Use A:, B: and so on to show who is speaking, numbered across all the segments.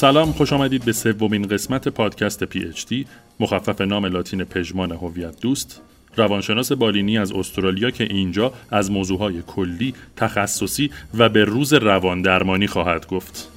A: سلام خوش آمدید به سومین قسمت پادکست PhD مخفف نام لاتین پژمان هویت دوست روانشناس بالینی از استرالیا که اینجا از موضوعهای کلی، تخصصی و به روز روان درمانی خواهد گفت.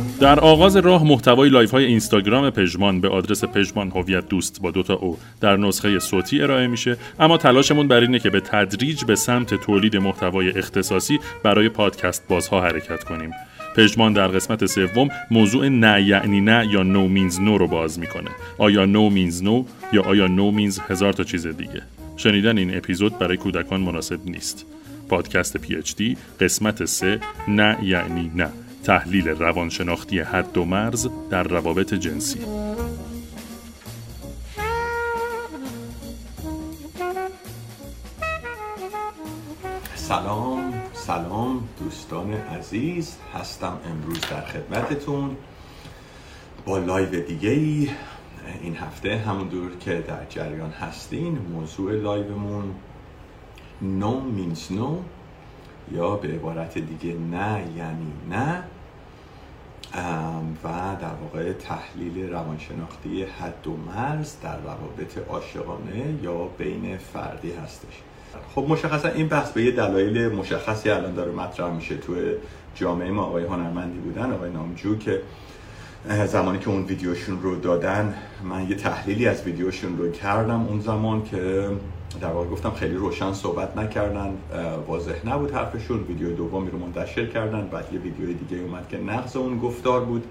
A: در آغاز راه محتوای live های اینستاگرام پژمان به آدرس پژمان هویت دوست با دوتا او در نسخه صوتی ارائه میشه. اما تلاشمون بر اینه که به تدریج به سمت تولید محتوای اختصاصی برای پادکست بازها حرکت کنیم. پژمان در قسمت سوم موضوع نه یعنی نه یا نو مینز نو رو باز می‌کنه. آیا نو مینز نو یا آیا نو مینز هزار تا چیز دیگه؟ شنیدن این اپیزود برای کودکان مناسب نیست. پادکست پی اچ دی قسمت سه نه یعنی نه. تحلیل روانشناختی حد و مرز در روابط جنسی.
B: سلام سلام دوستان عزیز. هستم امروز در خدمتتون با live دیگه ای این هفته همون طور که در جریان هستین موضوع live مون No means no یا به عبارت دیگه نه یعنی نه. و در واقع تحلیل روانشناختی حد و مرز در روابط عاشقانه یا بین فردی هستش. خب مشخصا این بحث به یه دلایل مشخصی الان داره مطرح میشه تو جامعه ما. آقای هنرمندی بودن آقای نامجو که زمانی که اون ویدیوشون رو دادن من یه تحلیلی از ویدیوشون رو کردم اون زمان که در واقع گفتم خیلی روشن صحبت نکردن واضح نبود حرفشون. ویدیو دومی رو منتشر کردن بعد یه ویدیو دیگه اومد که نقض اون گفتار بود.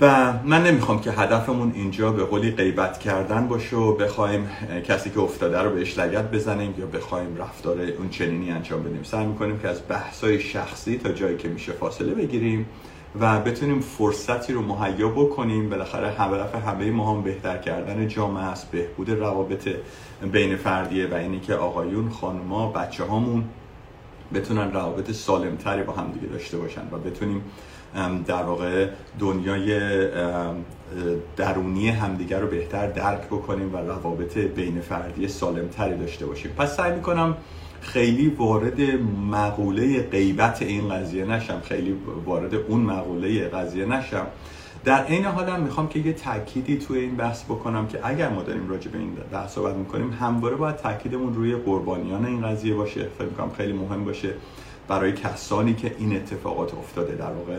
B: و من نمی‌خوام که هدفمون اینجا به قولی غیبت کردن باشه و بخوایم کسی که افتاده رو بهش لگت بزنیم یا بخوایم رفتار اون چنینی انجام بدیم. سعی می‌کنیم که از بحثای شخصی تا جایی که میشه فاصله بگیریم. و بتونیم فرصتی رو مهیا بکنیم. بالاخره هدف همه ما هم بهتر کردن جامعه است. بهبود روابط بین فردیه و اینی که آقایون خانما بچه هامون بتونن روابط سالمتری با هم دیگه داشته باشن و بتونیم در واقع دنیای درونی همدیگه رو بهتر درک بکنیم و روابط بین فردی سالمتری داشته باشیم. پس سعی می‌کنم خیلی وارد مقوله غیبت این قضیه نشم. خیلی وارد اون مقوله قضیه نشم. در این حال هم می‌خوام که یه تأکیدی توی این بحث بکنم که اگر ما داریم راجع به این بحث صحبت می‌کنیم همواره باید تاکیدمون روی قربانیان این قضیه باشه. فکر می‌کنم خیلی مهم باشه برای کسانی که این اتفاقات افتاده. در واقع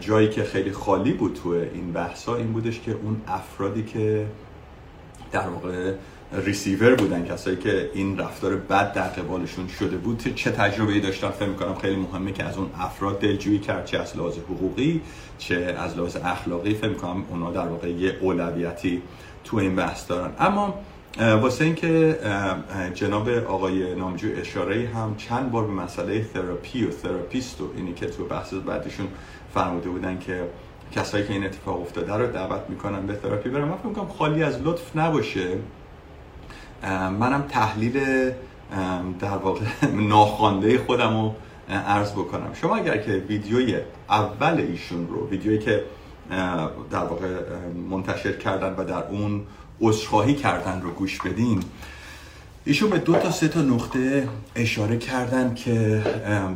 B: جایی که خیلی خالی بود توی این بحث این بودش که اون افرادی که در واقع ریسیور بودن. کسایی که این رفتار بد در قبالشون شده بود چه تجربه ای داشتن؟ فکر می‌کنم خیلی مهمه که از اون افراد دلجویی کرد چه از لحاظ حقوقی چه از لحاظ اخلاقی. فکر می‌کنم اونا در واقع یه اولویتی تو این بحث دارن. اما واسه اینکه جناب آقای نامجو اشاره هم چند بار به مسئله تراپی و therapist و اینی که تو بحث بعدشون فرموده بودن که کسایی که این اتفاق افتاده رو دعوت می‌کنن به تراپی برم من فکر می‌کنم خالی از لطف نباشه. منم تحلیل در واقع ناخوانده خودم رو عرض بکنم. شما اگر که ویدیوی اول ایشون رو ویدیویی که در واقع منتشر کردن و در اون عذرخواهی کردن رو گوش بدین ایشون به دو تا سه تا نقطه اشاره کردن که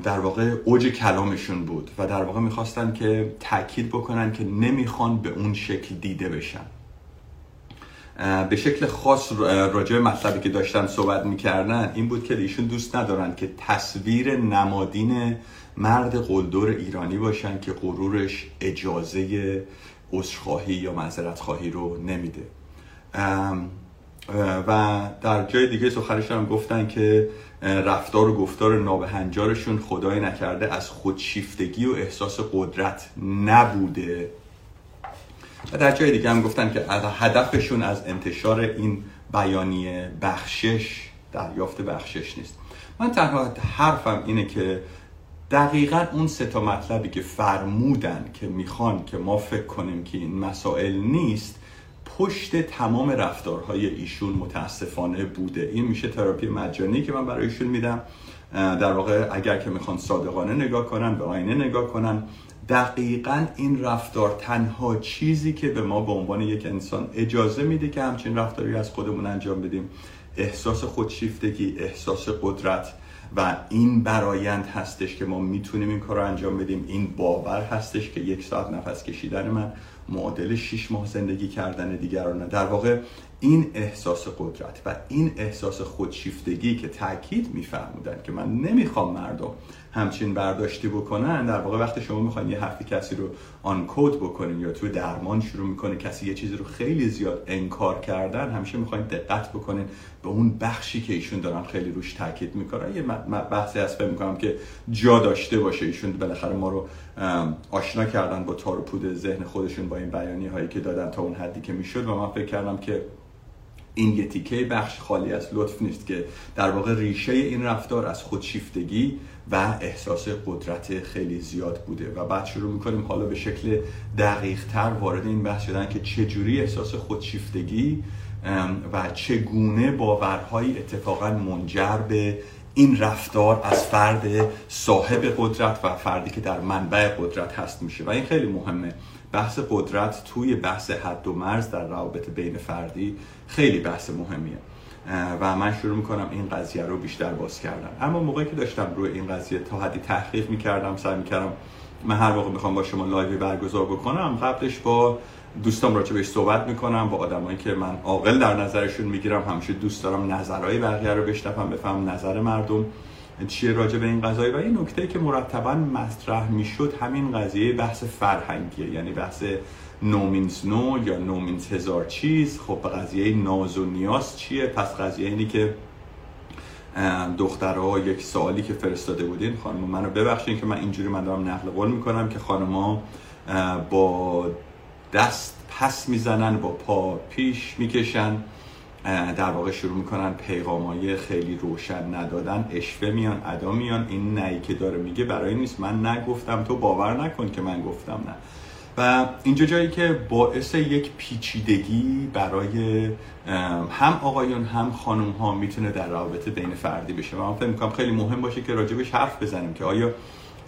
B: در واقع اوج کلامشون بود و در واقع می‌خواستن که تاکید بکنن که نمی‌خوان به اون شکل دیده بشن. به شکل خاص راجع مطلبی که داشتن صحبت می‌کردن این بود که ایشون دوست ندارن که تصویر نمادین مرد قلدر ایرانی باشن که غرورش اجازه عذرخواهی یا معذرت خواهی رو نمیده. و در جای دیگه سخنشون هم گفتن که رفتار و گفتار نابهنجارشون خدای نکرده از خودشیفتگی و احساس قدرت نبوده. و در جای دیگه هم گفتن که از هدفشون از انتشار این بیانیه بخشش دریافت بخشش نیست. من تنها حرفم اینه که دقیقا اون سه تا مطلبی که فرمودن که می‌خوان که ما فکر کنیم که این مسائل نیست پشت تمام رفتارهای ایشون متاسفانه بوده. این میشه تراپی مجانی که من برای ایشون میدم. در واقع اگر که می‌خوان صادقانه نگاه کنن به آینه نگاه کنن. دقیقا این رفتار تنها چیزی که به ما به عنوان یک انسان اجازه میده که همچین رفتاری از خودمون انجام بدیم. احساس خودشیفتگی احساس قدرت و این برایند هستش که ما می‌تونیم این کار رو انجام بدیم. این باور هستش که یک ساعت نفس کشیدن من معادل 6 ماه زندگی کردن دیگرانه. در واقع این احساس قدرت و این احساس خودشیفتگی که تاکید میفهمودن که من نمی‌خوام مردم همچین برداشتی بکنن در واقع وقتی شما می‌خواین یه حرفی کسی رو آن کود بکنین یا تو درمان شروع می‌کنه کسی یه چیزی رو خیلی زیاد انکار کردن همیشه می‌خواین دقت بکنین به اون بخشی که ایشون دارن خیلی روش تاکید می‌کنن. یه بحثی هست فکر می‌کنم که جا داشته باشه ایشون. بالاخره ما رو آشنا کردن با تار و ذهن خودشون با این بیانی که دادن تا اون حدی که می‌شد و من فکر کردم که این یه تیکه بخش خالی از لطف نیست که در واقع ریشه این رفتار از خودشیفتگی و احساس قدرت خیلی زیاد بوده. و بعد شروع می‌کنیم حالا به شکل دقیق تر وارد این بحث شدن که چجوری احساس خودشیفتگی و چگونه باورهایی اتفاقا منجر به این رفتار از فرد صاحب قدرت و فردی که در منبع قدرت هست میشه. و این خیلی مهمه. بحث قدرت توی بحث حد و مرز در روابط بین فردی خیلی بحث مهمیه. و من شروع می‌کنم این قضیه رو بیشتر باز کردم اما موقعی که داشتم روی این قضیه تا حدی تحقیق می‌کردم سعی می‌کردم من هر موقع می‌خوام با شما لایوی برگزار بکنم قبلش با دوستام راجع صحبت می‌کنم با آدمایی که من عاقل در نظرشون می‌گیرم همیشه دوست دارم نظرهای بقیه رو بشنوم بفهم نظر مردم. چیه راجع به این قضایی؟ و این نکته که مرتبا مطرح می‌شد همین قضیه بحث فرهنگیه. یعنی بحث نومینز نو یا نومینز هزار چیز خب قضیه ناز و نیاز چیه؟ پس قضیه اینی که دخترها یک سوالی که فرستاده بودین خانم منو ببخشین که من اینجوری من دارم نقل قول می‌کنم که خانمها با دست پس می‌زنن با پا پیش می‌کشن. در واقع شروع می‌کنن پیغام های خیلی روشن ندادن اشوه میان ادا میان. این نهی که داره میگه برای نیست. من نگفتم تو باور نکن که من گفتم نه. و اینجا جایی که باعث یک پیچیدگی برای هم آقایون هم خانم ها می‌تونه در رابطه بین فردی بشه. من فکر می‌کنم خیلی مهم باشه که راجبش حرف بزنیم که آیا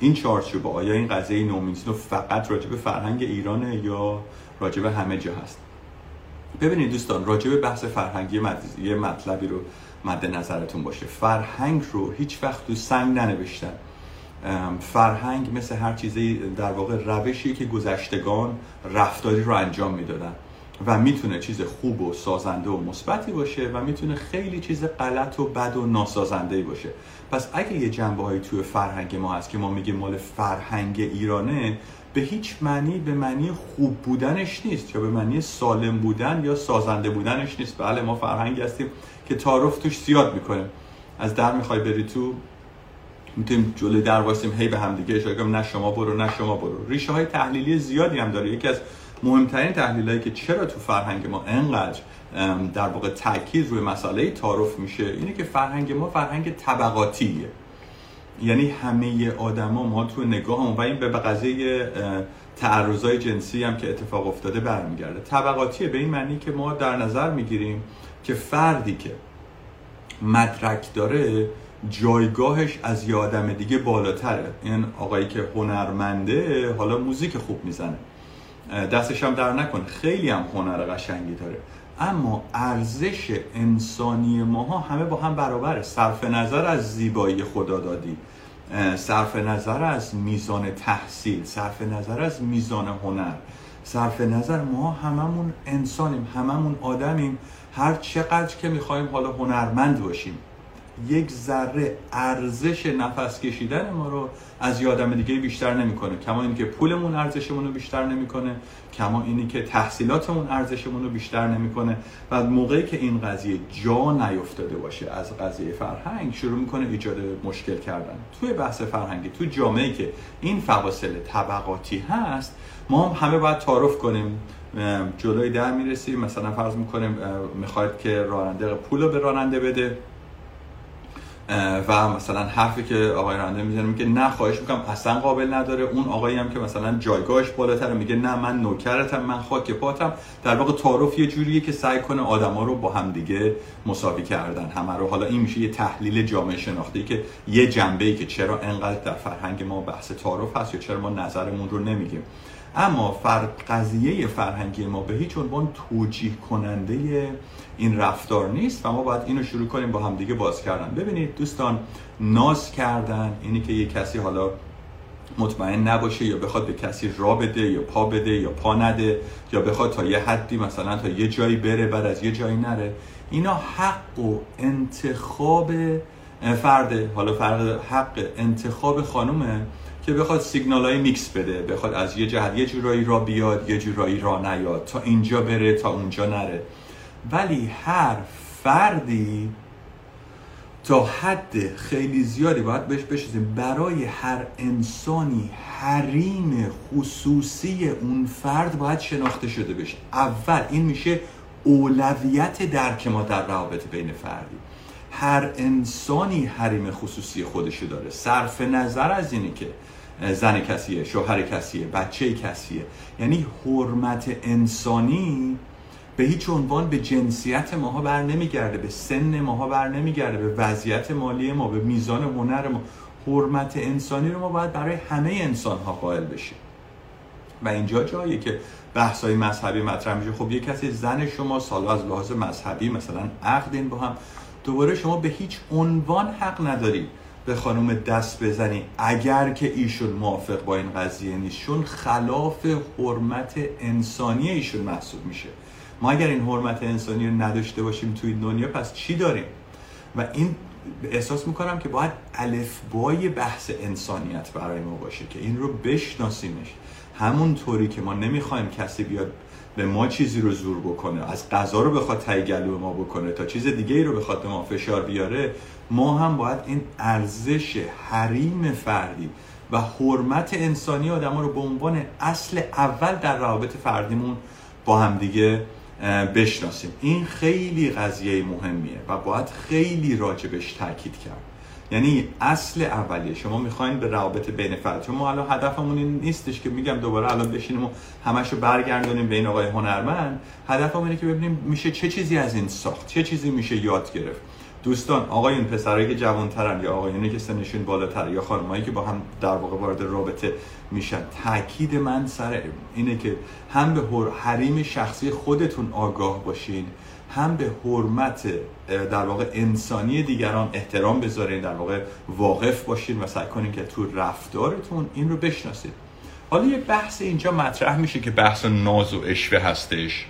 B: این چارچوب آیا این قضیه نومینسلو فقط راجب فرهنگ ایرانه یا راجب همه جا هست. ببینید دوستان راجع به بحث فرهنگی یه مطلبی رو مد نظرتون باشه. فرهنگ رو هیچ وقت تو سنگ ننوشتن. فرهنگ مثل هر چیزی در واقع روشی که گذشتگان رفتاری رو انجام می‌دادن و می‌تونه چیز خوب و سازنده و مثبتی باشه و می‌تونه خیلی چیز غلط و بد و ناسازنده باشه. پس اگه یه جنبه هایی توی فرهنگ ما هست که ما میگیم مال فرهنگ ایرانه به هیچ معنی به معنی خوب بودنش نیست یا به معنی سالم بودن یا سازنده بودنش نیست. بله ما فرهنگی هستیم که تعارف توش زیاد می‌کنه. از در می‌خوای بری تو می‌تونیم جلوی در واسیم هی به هم دیگه اشاره کنیم نه شما برو نه شما برو. ریشه های تحلیلی زیادی هم داره. یکی از مهمترین تحلیل هایی که چرا تو فرهنگ ما انقدر در واقع تاکید روی مسئله تعارف میشه اینه که فرهنگ ما فرهنگ طبقاتیه. یعنی همه آدما ما تو نگاه و این به قضیه تعرضای جنسی هم که اتفاق افتاده برمیگرده. طبقاتیه به این معنی که ما در نظر می‌گیریم که فردی که مدرک داره جایگاهش از یه آدم دیگه بالاتره. این آقایی که هنرمنده حالا موزیک خوب می‌زنه. دستش هم در نکن خیلی هم هنر قشنگی داره. اما ارزش انسانی ماها همه با هم برابره. صرف نظر از زیبایی خدادادی. صرف نظر از میزان تحصیل صرف نظر از میزان هنر صرف نظر ما هممون انسانیم هممون آدمیم هر چقدر که می‌خوایم حالا هنرمند باشیم. یک ذره ارزش نفس کشیدن ما رو از یه آدم دیگه بیشتر نمی‌کنه. کما اینی که پولمون ارزشمون رو بیشتر نمی‌کنه کما اینی که تحصیلاتمون ارزشمون رو بیشتر نمی‌کنه و موقعی که این قضیه جا نیفتاده باشه از قضیه فرهنگ شروع می‌کنه ایجاد مشکل کردن. توی بحث فرهنگی توی جامعه که این فواصل طبقاتی هست ما هم همه باید تعارف کنیم. جلوی در می‌رسیم مثلا فرض می‌کنیم می‌خواید که راننده پول رو به راننده بده. و مثلا حرفی که آقای رنده می‌زنه میگه نه خواهش می‌کنم اصلا قابل نداره. اون آقایی هم که مثلا جایگاهش بالاتر میگه نه من نوکرتم من خاک پاتم. در واقع تعارف یه جوریه که سعی کنه آدما رو با هم دیگه مساوی کردن. همه رو حالا این میشه یه تحلیل جامعه شناختی که یه جنبه ای که چرا انقدر در فرهنگ ما بحث تعارف هست یا چرا ما نظرمون رو نمیگیم. اما فرق قضیه فرهنگی ما به هیچ عنوان توجیه کننده این رفتار نیست و ما باید اینو شروع کنیم با همدیگه باز کردن. ببینید دوستان ناز کردن اینی که یه کسی حالا مطمئن نباشه یا بخواد به کسی را بده یا پا بده یا پا نده یا بخواد تا یه حدی مثلا تا یه جایی بره بعد از یه جایی نره اینا حق و انتخاب فرده. حالا فرق حق انتخاب خانومه که بخواد سیگنال های میکس بده بخواد از یه جهت یه جورایی را بیاد یه جورایی را نیاد تا اینجا بره تا اونجا نره. ولی هر فردی تا حد خیلی زیادی باید بهش بشیزیم برای هر انسانی حریم خصوصی اون فرد باید شناخته شده بشه. اول این میشه اولویت درک ما در روابط بین فردی. هر انسانی حریم خصوصی خودشو داره. صرف نظر از اینی که زن کسیه شوهر کسیه بچه کسیه. یعنی حرمت انسانی به هیچ عنوان به جنسیت ماها بر نمیگرده به سن ماها بر نمیگرده به وضعیت مالی ما به میزان هنر ما. حرمت انسانی رو ما باید برای همه انسان ها قائل بشیم. و اینجا جاییه که بحث های مذهبی مطرح میشه. خب یه کسی زن شما سالا از لحاظ مذهبی مثلا عقدین با هم دوباره شما به هیچ عنوان حق نداری به خانم دست بزنی. اگر که ایشون موافق با این قضیه نیست چون خلاف حرمت انسانی ایشون محسوب میشه. ما اگر این حرمت انسانی رو نداشته باشیم توی دنیا پس چی داریم؟ و این احساس می‌کنم که باید الفبای بحث انسانیت برای ما باشه که این رو بشناسیمش. همون طوری که ما نمی‌خوایم کسی بیاد به ما چیزی رو زور بکنه از غذا رو بخواد تای گلو ما بکنه تا چیز دیگه ای رو بخواد به ما فشار بیاره ما هم باید این ارزش حریم فردی و حرمت انسانی آدم رو به عنوان اصل اول در روابط فردیمون با همدیگه بشناسیم. این خیلی قضیه مهمیه و باید خیلی راجبش تاکید کرد. یعنی اصل اولیه شما می‌خواین به روابط بین فرد چون ما الان هدفمون این نیستش که میگم دوباره الان بشینیم و همشو برگردونیم به این آقای هنرمند. هدفمون اینه که ببینیم میشه چه چیزی از این ساخت چه چیزی میشه یاد گرفت. دوستان آقایون پسرایی که جوانترن یا آقایونی که سنشون بالاتر یا خانمایی که با هم در واقع وارد رابطه میشن تاکید من سر اینه که هم به حریم شخصی خودتون آگاه باشین هم به حرمت در واقع انسانی دیگران احترام بذارین در واقع واقف باشین و سعی کنین که تو رفتارتون این رو بشناسید حالا یه بحث اینجا مطرح میشه که بحث ناز و اشوه هستش.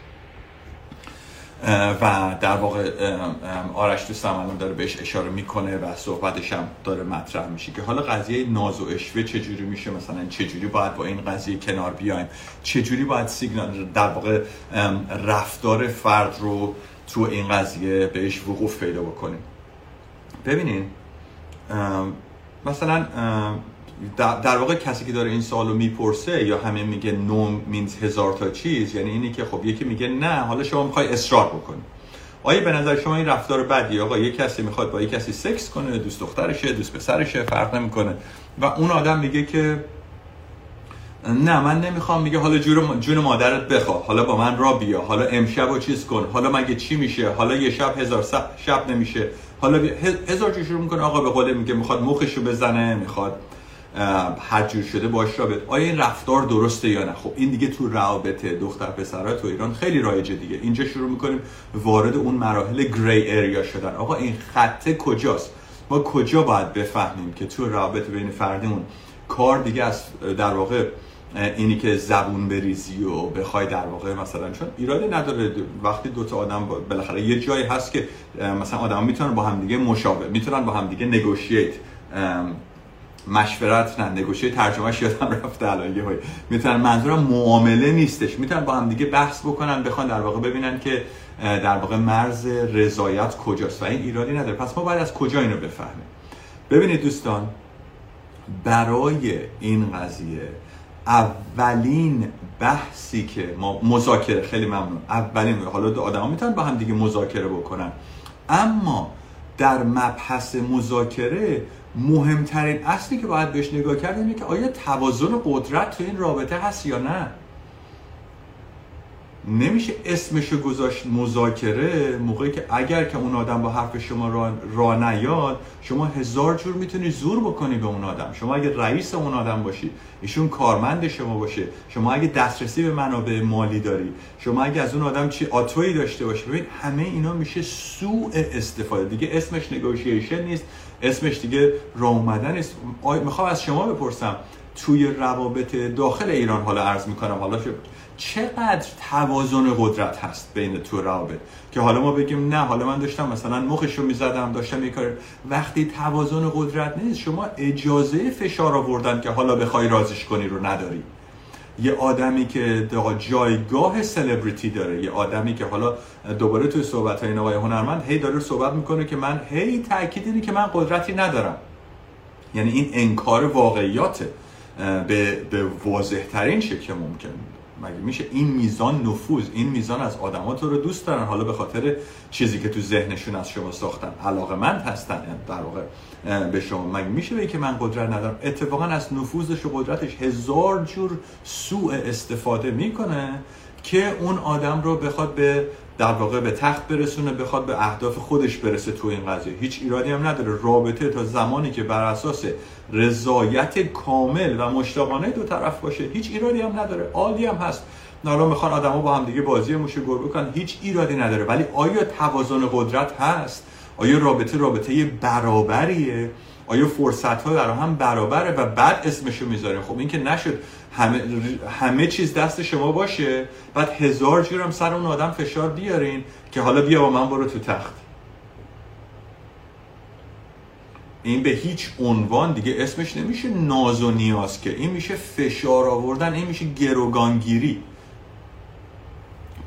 B: و در واقع آرش دوستم الان داره بهش اشاره می‌کنه و صحبتش هم داره مطرح میشه که حالا قضیه ناز و اشوه چجوری میشه؟ مثلا چجوری باید با این قضیه کنار بیایم؟ چجوری باید سیگنال در واقع رفتار فرد رو تو این قضیه بهش وقوف پیدا بکنیم؟ ببینین مثلا در واقع کسی که داره این سوالو می‌پرسه یا همه میگه نو مینز هزار تا چیز یعنی اینی که خب یکی میگه نه حالا شما می‌خوای اصرار بکنی. آیا به نظر شما این رفتار بدی آقا یه کسی می‌خواد با یه کسی سکس کنه دوست دخترشه دوست پسرشه فرق نمی‌کنه. و اون آدم میگه که نه من نمی‌خوام. میگه حالا جون, جون مادرت بخوا حالا با من را بیا. حالا امشب و چیز کن. حالا مگه چی میشه؟ حالا یه شب هزار شب نمیشه. حالا هزار چی شروع می‌کنه. آقا به قول میگه می‌خواد مخشو بزنه می‌خواد هر جور شده باش رابط. آیا این رفتار درسته یا نه؟ خب این دیگه تو روابط دختر پسرها تو ایران خیلی رایجه دیگه. اینجا شروع می‌کنیم وارد اون مراحل گری اریا شدن. آقا این خطه کجاست؟ ما کجا باید بفهمیم که تو روابط بین فردیمون کار دیگه از در واقع اینی که زبون بریزی و بخوای در واقع مثلا چون ایرادی نداره. وقتی دوتا آدم بالاخره یه جایی هست که مثلا آدم می‌تونن با همدیگه مشابه می‌تونن با همدیگه نگوشیت مشورت نه نگوشی ترجمهش یادم رفته الان یه می‌تونن منظورم معامله نیستش. می‌تونن با هم دیگه بحث بکنن بخوان در واقع ببینن که در واقع مرز رضایت کجاست و این ایرادی نداره. پس ما باید از کجا اینو بفهمیم؟ ببینید دوستان برای این قضیه اولین بحثی که ما مذاکره خیلی ممنون. اولین حالا دو آدم می‌تونن با هم دیگه مذاکره بکنن. اما در مبحث مذاکره مهمترین اصلی که باید بهش نگاه کرد اینه که آیا توازن قدرت تو این رابطه هست یا نه؟ نمیشه اسمشو گذاشت مذاکره موقعی که اگر که اون آدم با حرف شما را, را نیاد شما هزار جور می‌تونی زور بکنی به اون آدم. شما اگه رئیس اون آدم باشی ایشون کارمند شما باشه. شما اگه دسترسی به منابع مالی داری شما اگه از اون آدم چی آتویی داشته باشی. ببین همه اینا میشه سوء استفاده. دیگه اسمش نگوشیشن نیست. اسمش دیگه راه اومدن نیست. می‌خوام از شما بپرسم توی روابط داخل ایران حالا عرض می‌کنم حالا چقدر توازن قدرت هست بین تو روابط؟ که حالا ما بگیم نه حالا من داشتم مثلا مخش رو می‌زدم داشتم یه کار وقتی توازن قدرت نیست شما اجازه فشار آوردن که حالا بخوای رازش کنی رو نداری. یه آدمی که جایگاه سلبریتی داره یه آدمی که حالا دوباره توی صحبت های آقای هنرمند هی داره صحبت می‌کنه که من هی تاکید اینه که من قدرتی ندارم. یعنی این انکار واقعیاته. به, به واضح ترین شکل ممکن. مگه میشه این میزان نفوذ این میزان از آدما تو رو دوست دارن؟ حالا به خاطر چیزی که تو ذهنشون از شما ساختن. علاقه مند هستن. در واقع به شما. مگه میشه به که من قدرت ندارم؟ اتفاقا از نفوذش و قدرتش هزار جور سوء استفاده می‌کنه که اون آدم رو بخواد به در واقع به تخت برسونه بخواد به اهداف خودش برسه تو این قضیه. هیچ ایرادی هم نداره. رابطه تا زمانی که بر اساس رضایت کامل و مشتاقانه دو طرف باشه هیچ ایرادی هم نداره. عالی هم هست. حالا می‌خوان آدما با هم دیگه بازی موشه گربه کنن. هیچ ایرادی نداره. ولی آیا توازن قدرت هست؟ آیا رابطه رابطه برابریه؟ آیا فرصت ها در هم برابره و بعد اسمشو می‌ذاریم؟ خب این که نشد همه, همه چیز دست شما باشه بعد هزار جور هم سر اون آدم فشار بیارین که حالا بیا با من برو تو تخت. این به هیچ عنوان دیگه اسمش نمیشه ناز و نیاز که این میشه فشار آوردن این میشه گروگانگیری.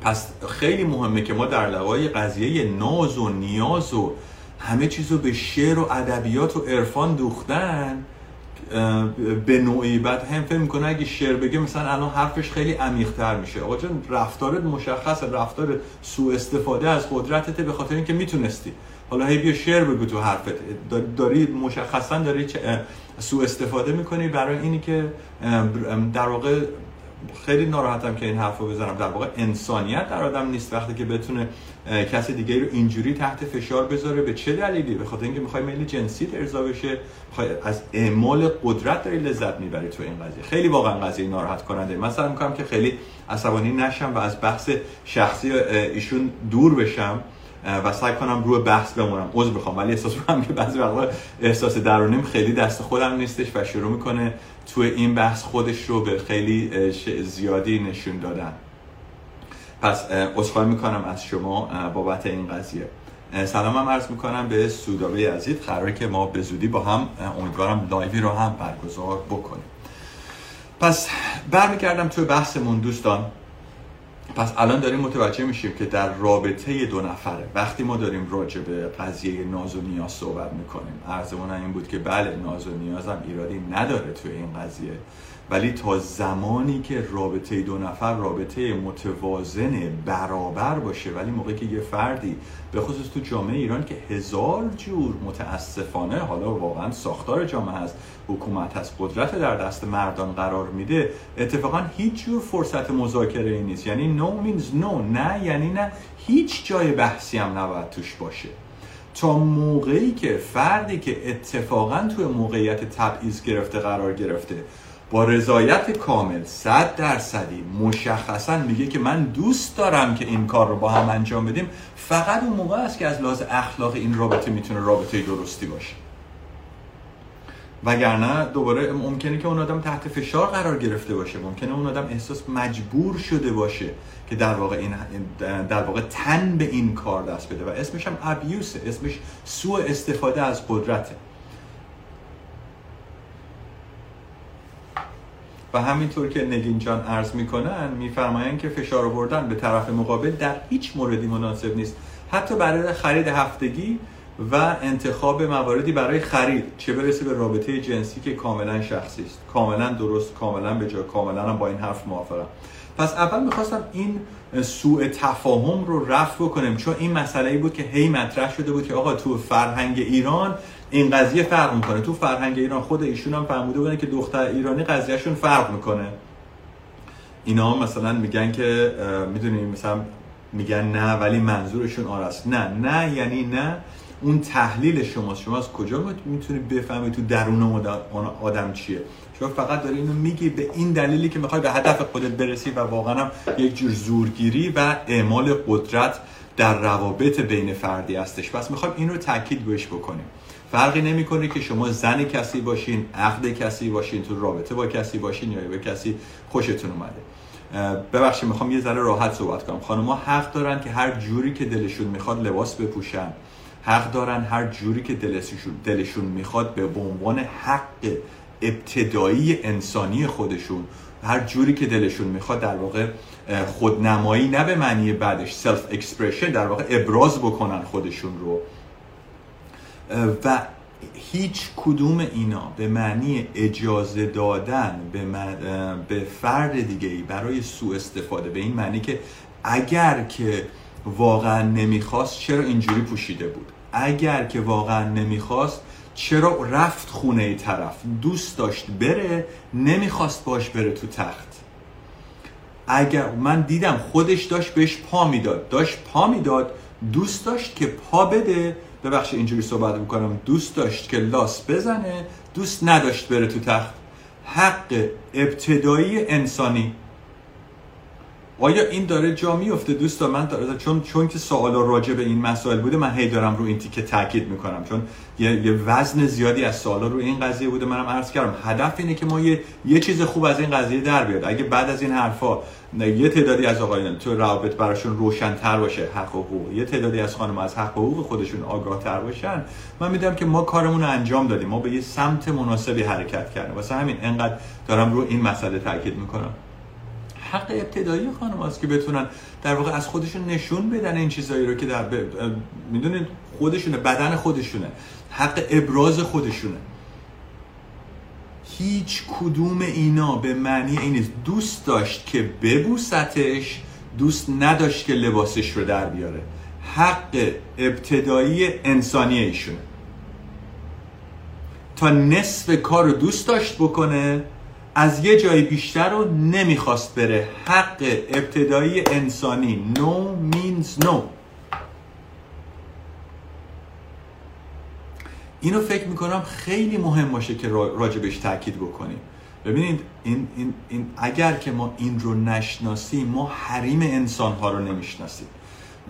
B: پس خیلی مهمه که ما در لقای قضیه ناز و نیاز و همه چیز رو به شعر و ادبیات و عرفان دوختن به نوعی. بعد هم فکر می‌کنه اگه شعر بگه مثلا الان حرفش خیلی عمیق‌تر میشه. آقا جان رفتارت مشخص رفتار سوء استفاده از قدرتت به خاطر اینکه می‌تونستی. حالا هی بیا شعر بگو تو حرفت. داری مشخصا داری سوء استفاده می‌کنی؟ برای اینی که در واقع خیلی ناراحتم که این حرف رو بزنم. در واقع انسانیت در آدم نیست. وقتی که بتونه کسی دیگه رو اینجوری تحت فشار بذاره به چه دلیلی؟ به خاطر اینکه می‌خوای میل جنسی ارضا بشه از اعمال قدرت داری لذت می‌بری تو این قضیه. خیلی واقعا قضیه ناراحت کننده مثلا می‌کنم که خیلی عصبانی نشم و از بحث شخصی ایشون دور بشم و سعی کنم روی بحث بمونم. عذر بخوام ولی احساس می‌کنم که بعضی وقتا احساس درونیم خیلی دست خودم نیستش و شروع می‌کنه تو این بحث خودش رو به خیلی زیادی نشون دادن. پس عذرخواهی می‌کنم از شما بابت این قضیه. سلام هم عرض می‌کنم به سودابه عزیز. قراره که ما به زودی با هم امیدوارم لایوی رو هم برگزار بکنیم. پس برمیگردم توی بحثمون دوستان. پس الان داریم متوجه میشیم که در رابطه دو نفره وقتی ما داریم راجع به قضیه ناز و نیاز صحبت می‌کنیم عرضمون این بود که بله ناز و نیاز هم ایرادی نداره توی این قضیه. ولی تا زمانی که رابطه دو نفر رابطه متوازن برابر باشه ولی موقعی که یه فردی به خصوص تو جامعه ایران که هزار جور متاسفانه حالا واقعا ساختار جامعه هست حکومت هست قدرت در دست مردان قرار میده اتفاقا هیچ جور فرصت مذاکره ای نیست. یعنی no means no نه یعنی نه هیچ جای بحثی هم نباید توش باشه. تا موقعی که فردی که اتفاقا توی موقعیت تبعیض گرفته قرار گرفته با رضایت کامل صد درصدی مشخصا میگه که من دوست دارم که این کار رو با هم انجام بدیم فقط اون موقع است که از لحاظ اخلاق این رابطه می‌تونه رابطه درستی باشه. وگرنه دوباره ممکنه که اون آدم تحت فشار قرار گرفته باشه ممکنه اون آدم احساس مجبور شده باشه که در واقع این در واقع تن به این کار دست بده. و اسمش هم ابیوسه اسمش سوء استفاده از قدرته. و همینطور که نگین جان عرض می‌کنن میفرمایند که فشار آوردن به طرف مقابل در هیچ موردی مناسب نیست. حتی برای خرید هفتگی و انتخاب مواردی برای خرید چه برسه به رابطه جنسی که کاملا شخصی است. کاملا درست کاملا به جا کاملا با این حرف موافقم. پس اول می‌خواستم این سوء تفاهم رو رفع بکنیم چون این مسئله ای بود که هی مطرح شده بود که آقا تو فرهنگ ایران این قضیه فرق می‌کنه. تو فرهنگ ایران خود ایشون هم فهمیده بودن که دختر ایرانی قضیهشون فرق می‌کنه. اینا مثلا میگن که می‌دونیم مثلا میگن نه ولی منظورشون آرست نه نه یعنی نه. اون تحلیل شماست شما از کجا می‌تونید بفهمید تو درون آدم چیه؟ شما فقط داری اینو میگی به این دلیلی که می‌خوای به هدف خودت برسی و واقعا هم یک جور زورگیری و اعمال قدرت در روابط بین فردی هستش. پس می‌خوایم این رو تاکید بهش بکنیم. فرقی نمی‌کنه که شما زن کسی باشین عقد کسی باشین تو رابطه با کسی باشین یا به کسی خوشتون اومده. ببخشید می‌خوام یه ذره راحت صحبت کنم. خانم‌ها حق دارن که هر جوری که دلشون می‌خواد لباس بپوشن. حق دارن هر جوری که دلشون, دلشون می‌خواد به عنوان حق ابتدایی انسانی خودشون هر جوری که دلشون می‌خواد در واقع خودنمایی نه به معنی بعدش self expression در واقع ابراز بکنن خودشون رو. و هیچ کدوم اینا به معنی اجازه دادن به, به فرد دیگه ای برای سوء استفاده به این معنی که اگر که واقعا نمی‌خواست چرا اینجوری پوشیده بود؟ اگر که واقعا نمی‌خواست چرا رفت خونه ای طرف؟ دوست داشت بره نمی‌خواست باش بره تو تخت. اگر من دیدم خودش داشت بهش پا می‌داد داشت پا می‌داد دوست داشت که پا بده ببخشید اینجوری صحبت می‌کنم. دوست داشت که لاس بزنه دوست نداشت بره تو تخت. حق ابتدایی انسانی. آیا این داره جا میفته دوستان من داره چون چون که سوالا راجع به این مسائل بوده من هی دارم رو این تیکه تاکید می‌کنم. چون یه, یه وزن زیادی از سوالا رو این قضیه بوده منم عرض کردم. هدف اینه که ما یه, یه چیز خوب از این قضیه در بیاد. اگه بعد از این حرفا یه تعدادی از آقایان تو روابط براشون روشنتر باشه حق و حقوق یه تعدادی از خانم از حق و حقوق خودشون آگاه تر باشن من می‌دونم که ما کارمون رو انجام دادیم. ما به یه سمت مناسبی حرکت کردیم. واسه همین انقدر دارم رو این مسئله تاکید می‌کنم. حق ابتدایی خانم هست که بتونن در واقع از خودشون نشون بدن این چیزایی رو که در ب... می‌دونید خودشونه بدن خودشونه. حق ابراز خودشونه. هیچ کدوم اینا به معنی این دوست داشت که ببوستش دوست نداشت که لباسش رو در بیاره. حق ابتدایی انسانی ایشونه. تا نصف کار رو دوست داشت بکنه از یه جای بیشتر رو نمی‌خواست بره. حق ابتدایی انسانی. No means no. اینو فکر می‌کنم خیلی مهم باشه که راجبش تاکید بکنیم. ببینید این, این, این اگر که ما این رو نشناسیم ما حریم انسان ها رو نمی‌شناسیم.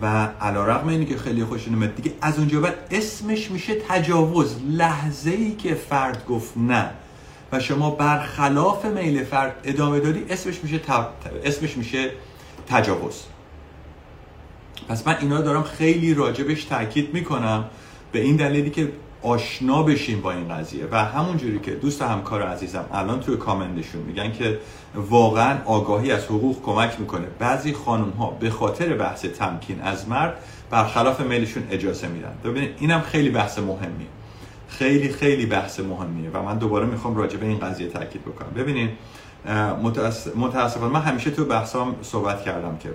B: و علا رقم اینی که خیلی اومد دیگه از اونجا بعد اسمش میشه تجاوز. لحظه ای که فرد گفت نه. شما برخلاف میل فرد ادامه دادی اسمش میشه اسمش میشه تجاوز. پس من اینا دارم خیلی راجبش تاکید می‌کنم به این دلیلی که آشنا بشیم با این قضیه. و همونجوری که دوست همکار عزیزم الان توی کامندشون میگن که واقعا آگاهی از حقوق کمک می‌کنه. بعضی خانم ها به خاطر بحث تمکین از مرد برخلاف میلشون اجازه میدن. ببینید اینم خیلی بحث مهمیه. خیلی خیلی بحث مهمیه و من دوباره می‌خوام راجع به این قضیه تاکید بکنم. ببینید متاسفانه من همیشه تو بحثام صحبت کردم که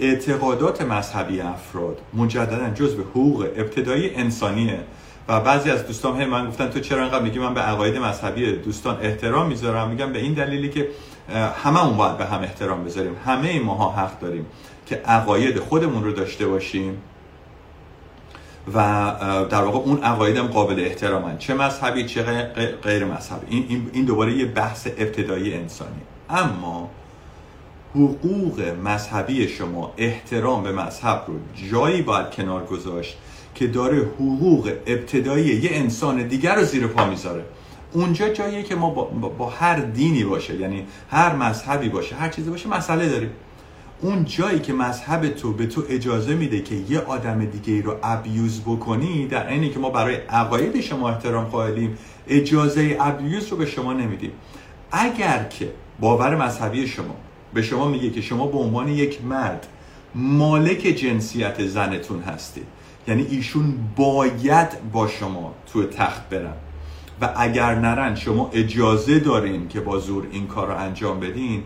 B: اعتقادات مذهبی افراد مجددا جزء حقوق ابتدایی انسانیه و بعضی از دوستان هم من گفتن تو چرا انقدر میگی من به عقاید مذهبی دوستان احترام می‌ذارم؟ میگم به این دلیلی که همه اون باید به هم احترام بذاریم. همه ماها حق داریم که عقاید خودمون رو داشته باشیم. و در واقع اون عقایدم قابل احترامن چه مذهبی چه غیر مذهبی. این, این دوباره یه بحث ابتدایی انسانی. اما حقوق مذهبی شما احترام به مذهب رو جایی باید کنار گذاشت که داره حقوق ابتدایی یه انسان دیگر رو زیر پا می‌ذاره. اونجا جاییه که ما با, با هر دینی باشه یعنی هر مذهبی باشه هر چیزی باشه مسئله داریم. اون جایی که مذهب تو به تو اجازه میده که یه آدم دیگه ای رو ابیوز بکنی در اینی که ما برای عقاید شما احترام قائلیم اجازه ابیوز رو به شما نمیدیم. اگر که باور مذهبی شما به شما میگه که شما به عنوان یک مرد مالک جنسیت زنتون هستید یعنی ایشون باید با شما تو تخت برن. و اگر نرن شما اجازه دارین که با زور این کار رو انجام بدین.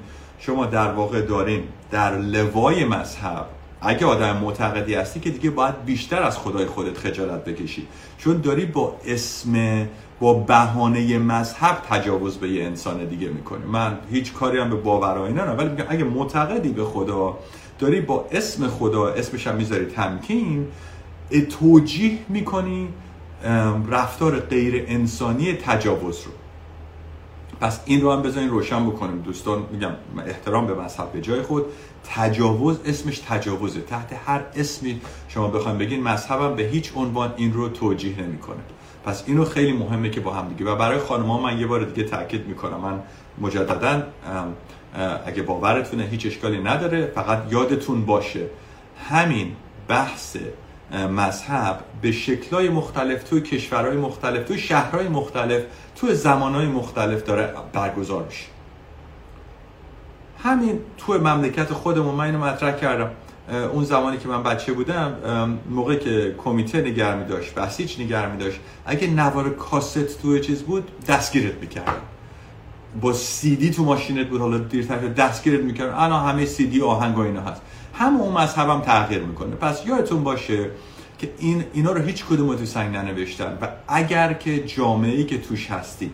B: شما در واقع دارین در لوای مذهب اگه آدم معتقدی هستی که دیگه باید بیشتر از خدای خودت خجالت بکشی. چون داری با اسم با بهانه مذهب تجاوز به یه انسان دیگه می‌کنی. من هیچ کاری هم به باورهای نه ولی میگم اگه معتقدی به خدا داری با اسم خدا اسمش هم می‌ذاری تمکین توجیه می‌کنی رفتار غیر انسانی تجاوز رو. پس این رو هم بذارین روشن بکنیم. دوستان میگم احترام به مذهب به جای خود. تجاوز اسمش تجاوزه. تحت هر اسمی شما بخوایم بگین مذهبم به هیچ عنوان این رو توجیه نمی‌کنه. پس اینو خیلی مهمه که با هم دیگه. و برای خانم‌ها من یه بار دیگه تاکید می‌کنم. من مجددا اگه باورتونه هیچ اشکالی نداره فقط یادتون باشه همین بحث مذهب به شکلهای مختلف توی کشورهای مختلف توی شهرهای مختلف توی زمانهای مختلف داره برگزار میشه. همین توی مملکت خودمون من اینو مطرح کردم. اون زمانی که من بچه بودم موقعی که کمیته نگر می داشت بسیج نگر می داشت اگه نوار کاست توی چیز بود دستگیرت می‌کردم با سیدی تو ماشینت بود حالا دیرتر دستگیرت می‌کردن. الان همه سیدی آهنگ و اینا هست. هم اون مذهب هم تغییر می‌کنه. پس یادتون باشه که این اینا رو هیچ کدوم تو سنگ ننوشتن و اگر که جامعه که توش هستی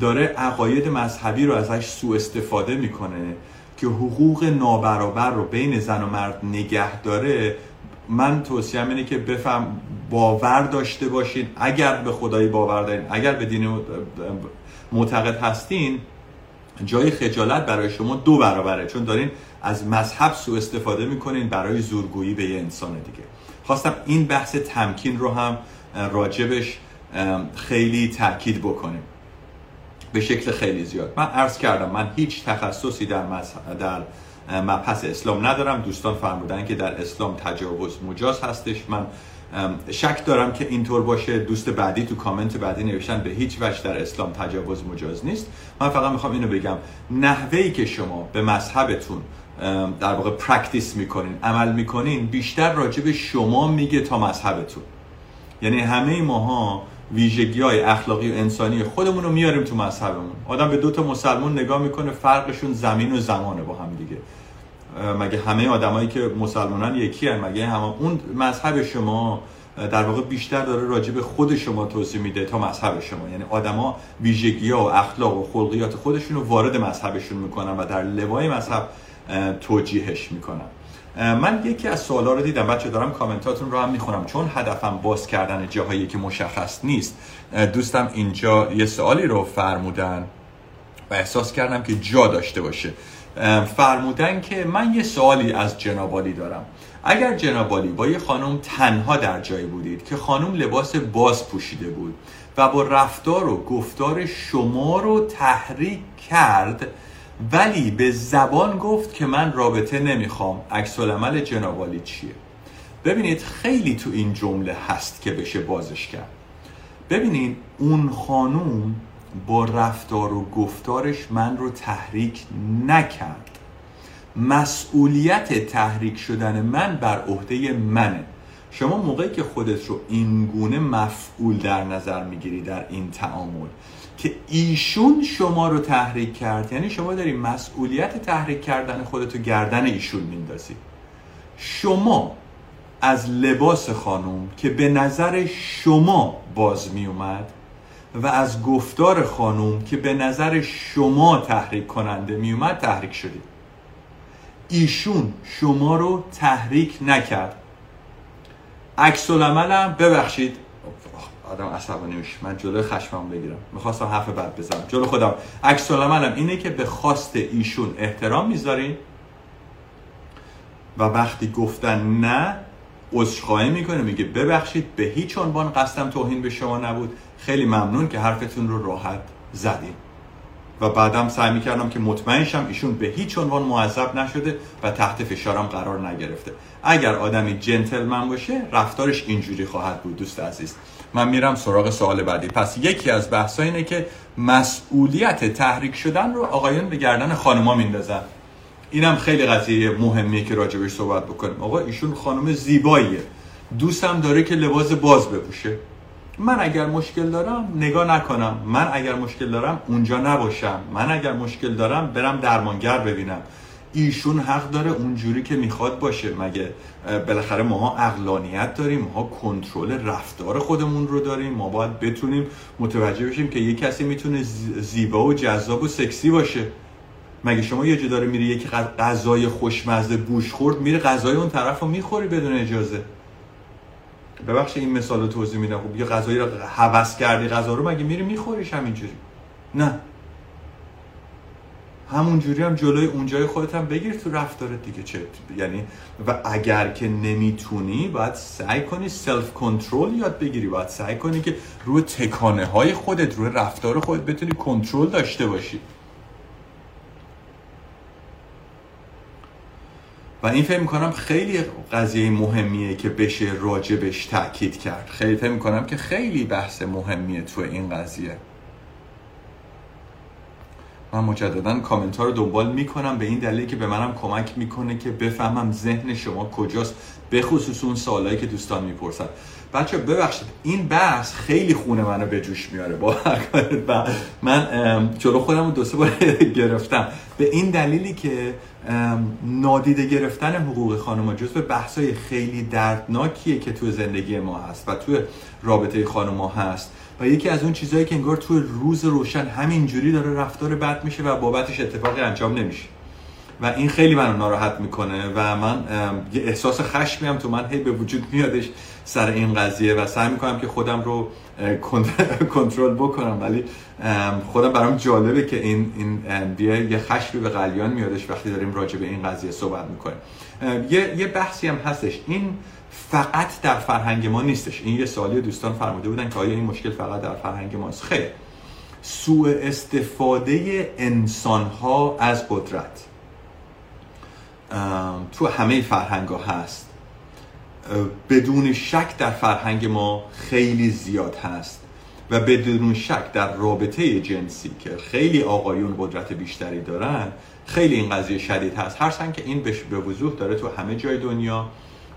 B: داره عقاید مذهبی رو ازش سوء استفاده می‌کنه که حقوق نابرابر رو بین زن و مرد نگه داره من توصیه اینه که بفهم باور داشته باشین. اگر به خدایی باور دارین اگر به دین معتقد هستین جای خجالت برای شما دو برابره. چون دارین از مذهب سوء استفاده می‌کنین برای زورگویی به یه انسان دیگه. خواستم این بحث تمکین رو هم راجبش خیلی تاکید بکنیم. به شکل خیلی زیاد. من عرض کردم من هیچ تخصصی در, در مبحث اسلام ندارم. دوستان فرمودن که در اسلام تجاوز مجاز هستش. من شک دارم که اینطور باشه. دوست بعدی تو کامنت بعدی نوشتن به هیچ وجه در اسلام تجاوز مجاز نیست. من فقط می‌خوام اینو بگم. نحوه‌ای که شما به مذهبتون در واقع practice می‌کنین عمل می‌کنین بیشتر راجع به شما میگه تا مذهبتون. یعنی همه ماها ویژگی های اخلاقی و انسانی خودمون رو میاریم تو مذهبمون. آدم به دو تا مسلمون نگاه می‌کنه فرقشون زمین و زمانه با هم دیگه. مگه همه آدمایی که مسلمانان یکی هن مگه همه اون مذهب شما در واقع بیشتر داره راجع به خود شما توضیح میده تا مذهب شما. یعنی آدما ویژگی ها و اخلاق و خلقیات خودشون رو وارد مذهبشون می‌کنن و در لوای مذهب توجیهش می‌کنن من یکی از سوالا رو دیدم. بچه دارم کامنتاتون رو هم می‌خونم. چون هدفم باز کردن جاهایی که مشخص نیست. دوستم اینجا یه سوالی رو فرمودن و احساس کردم که جا داشته باشه. فرمودن که من یه سوالی از جنابالی دارم. اگر جنابالی با یه خانم تنها در جایی بودید که خانم لباس باز پوشیده بود و با رفتار و گفتار شما رو تحریک کرد ولی به زبان گفت که من رابطه نمی‌خوام. عکس عمل جنابالی چیه؟ ببینید خیلی تو این جمله هست که بشه بازش کرد. ببینید اون خانوم با رفتار و گفتارش من رو تحریک نکرد. مسئولیت تحریک شدن من بر عهده منه. شما موقعی که خودت رو این گونه مفعول در نظر می‌گیری در این تعامل که ایشون شما رو تحریک کرد. یعنی شما داری مسئولیت تحریک کردن خودتو گردن ایشون میندازی. شما از لباس خانم که به نظر شما باز می اومد و از گفتار خانم که به نظر شما تحریک کننده می اومد تحریک شدید ایشون شما رو تحریک نکرد. عکس العملم ببخشید آدم عصبانی میشه من جلوی خشمم بگیرم. می‌خواستم حرف بد بزنم. جلو خودم. عکس العملم اینه که به خواست ایشون احترام می‌ذارین و وقتی گفتن نه عذرخواهی می‌کنه. میگه ببخشید به هیچ عنوان قصدم توهین به شما نبود. خیلی ممنون که حرفتون رو راحت زدیم و بعدم سعی می‌کردم که مطمئن شم ایشون به هیچ عنوان معذب نشده و تحت فشارم قرار نگرفته. اگر آدمی جنتلمن باشه رفتارش اینجوری خواهد بود دوست عزیز. من میرم سراغ سوال بعدی. پس یکی از بحث اینه که مسئولیت تحریک شدن رو آقایان به گردن خانما میندازن. اینم خیلی قضیه مهمیه که راجبش صحبت بکنیم. آقا ایشون خانم زیباییه. دوستم داره که لباس باز بپوشه. من اگر مشکل دارم نگاه نکنم. من اگر مشکل دارم اونجا نباشم. من اگر مشکل دارم برم درمانگر ببینم. ایشون حق داره اونجوری که می‌خواد باشه. مگه بالاخره ماها اقلانیت داریم ماها کنترل رفتار خودمون رو داریم. ما باید بتونیم متوجه بشیم که یه کسی می‌تونه زیبا و جذاب و سکسی باشه. مگه شما یه جا داره میری یکی غذای خوشمزه بوش خورد میره غذای اون طرف رو می‌خوری بدون اجازه؟ ببخشید این مثال رو توضیح میدم. خب یه غذایی رو حوس کردی غذا رو مگه میری میخوریش همینجوری؟ نه. همون جوری هم جلوی اونجای خودت هم بگیر تو رفتارت دیگه. چه یعنی و اگر که نمی‌تونی باید سعی کنی سلف کنترل یاد بگیری. باید سعی کنی که روی تکانه های خودت روی رفتار خودت بتونی کنترل داشته باشی. و این فکر می‌کنم خیلی قضیه مهمیه که بشه راجبش تاکید کرد. خیلی فکر می‌کنم که خیلی بحث مهمیه تو این قضیه. من مجددا کامنت ها رو دنبال می‌کنم. به این دلیل که به منم کمک می‌کنه که بفهمم ذهن شما کجاست به خصوص اون سوالایی که دوستان می‌پرسن. بچه ببخشید این بحث خیلی خونه منو به جوش میاره با و من جلو خودم دو سه بار گرفتم. به این دلیلی که نادیده گرفتن حقوق خانم جز به بحثای خیلی دردناکیه که تو زندگی ما هست و تو رابطه خانم هست. و یکی از اون چیزهایی که انگار تو روز روشن همینجوری داره رفتار بد میشه و بابتش اتفاقی انجام نمیشه. و این خیلی منو ناراحت می‌کنه و من یه احساس خشمی هم تو من هی به وجود میادش سر این قضیه و سعی می‌کنم که خودم رو کنترل بکنم. ولی خودم برام جالبه که این این یه خشمی به قلیان میادش وقتی داریم راجع به این قضیه صحبت می‌کنیم. یه یه بحثی هم هستش. این فقط در فرهنگ ما نیستش. این یه سوالی دوستان فرموده بودن که آیا این مشکل فقط در فرهنگ ماست؟ خیر. سوء استفاده انسان ها از قدرت. تو همه فرهنگ ها هست بدون شک در فرهنگ ما خیلی زیاد هست و بدون شک در رابطه جنسی که خیلی آقایون قدرت بیشتری دارن خیلی این قضیه شدید هست. هر که این به وضوح داره تو همه جای دنیا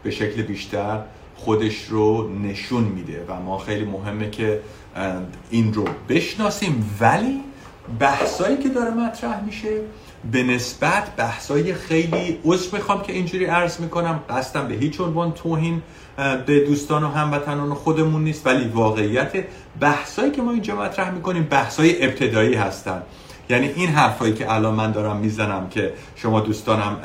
B: به شکل بیشتر خودش رو نشون میده و ما خیلی مهمه که این رو بشناسیم. ولی بحثایی که داره مطرح میشه به نسبت بحثای خیلی عذر می‌خوام که اینجوری عرض می‌کنم. قصدم به هیچ عنوان توهین به دوستان و هموطنان خودمون نیست ولی واقعیت بحثایی که ما اینجا مطرح می‌کنیم بحثای ابتدایی هستن. یعنی این حرفایی که الان من دارم می‌زنم که شما دوستانم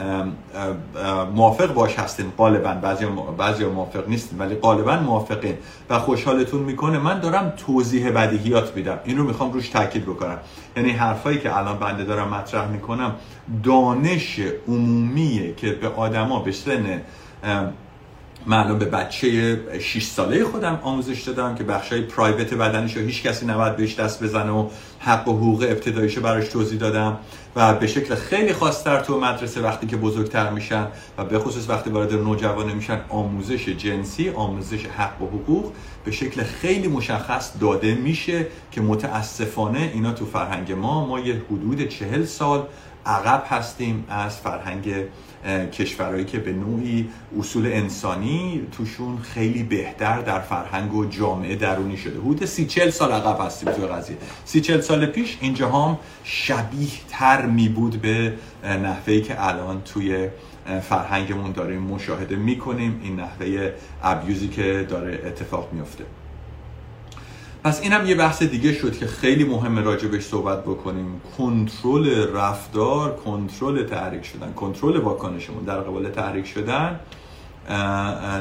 B: موافق باش هستین غالبا بعضی بعضی موافق نیستین ولی غالبا موافقین و خوشحالتون می‌کنه. من دارم توضیح بدیهیات میدم. این رو می‌خوام روش تاکید بکنم. یعنی حرفایی که الان بنده دارم مطرح می‌کنم دانش عمومیه که به آدما به سن معلوم به بچه 6 ساله خودم آموزش دادم که بخشای پرایوت بدنش رو هیچ کسی نباید بهش دست بزنه و حق و حقوق ابتداییشو براش توضیح دادم و به شکل خیلی خاصتر تو مدرسه وقتی که بزرگتر میشن و به خصوص وقتی وارد نوجوانه میشن آموزش جنسی آموزش حق و حقوق به شکل خیلی مشخص داده میشه که متاسفانه اینا تو فرهنگ ما ما یه حدود چهل سال عقب هستیم از فرهنگ کشورهایی که به نوعی اصول انسانی توشون خیلی بهتر در فرهنگ و جامعه درونی شده. حدود سی چل سال عقب هستیم توی قضیه. سی چل سال پیش اینجا هم شبیه تر می بود به نحوهی که الان توی فرهنگمون داریم مشاهده می‌کنیم. این نحوه ابیوزی که داره اتفاق میفته پس اینم یه بحث دیگه شد که خیلی مهمه راجبش صحبت بکنیم. کنترل رفتار کنترل تحریک شدن. کنترل واکنشمون. در قبال تحریک شدن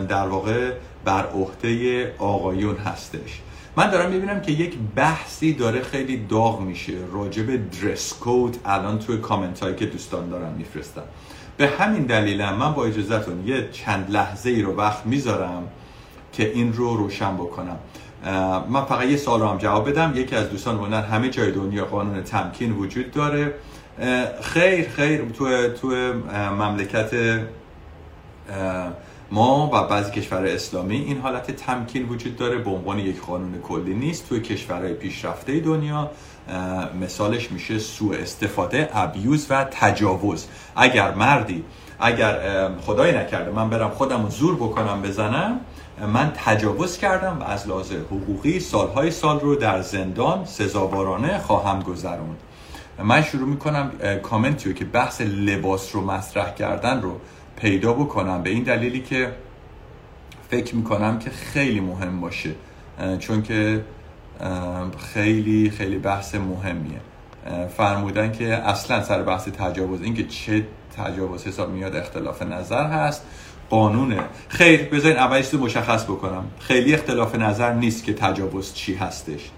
B: در واقع بر عهده آقایون هستش. من دارم می‌بینم که یک بحثی داره خیلی داغ میشه. راجب درس کود الان توی کامنت هایی که دوستان دارم میفرستم به همین دلیلم من با اجازهتون یه چند لحظه ای رو وقت می‌ذارم که این رو روشن بکنم. من فقط یه سال رو هم جواب بدم. یکی از دوستان بودن همه جای دنیا قانون تمکین وجود داره. خیر خیر. تو, تو مملکت ما و بعضی کشور اسلامی این حالت تمکین وجود داره. به عنوان یک قانون کلی نیست. توی کشورهای پیشرفته دنیا مثالش میشه سوء استفاده ابیوز و تجاوز. اگر مردی اگر خدای نکرده من برم خودم زور بکنم بزنم من تجاوز کردم و از لحاظ حقوقی سالهای سال رو در زندان سزاوارانه خواهم گذروند. من شروع می‌کنم کامنتی رو که بحث لباس رو مطرح کردن رو پیدا بکنم. به این دلیلی که فکر می‌کنم که خیلی مهم باشه چون که خیلی خیلی بحث مهمیه. فرمودن که اصلا سر بحث تجاوز اینکه چه تجاوز حساب میاد اختلاف نظر هست. قانونه. خیر بذارین اولش رو مشخص بکنم. خیلی اختلاف نظر نیست که تجاوز چی هستش.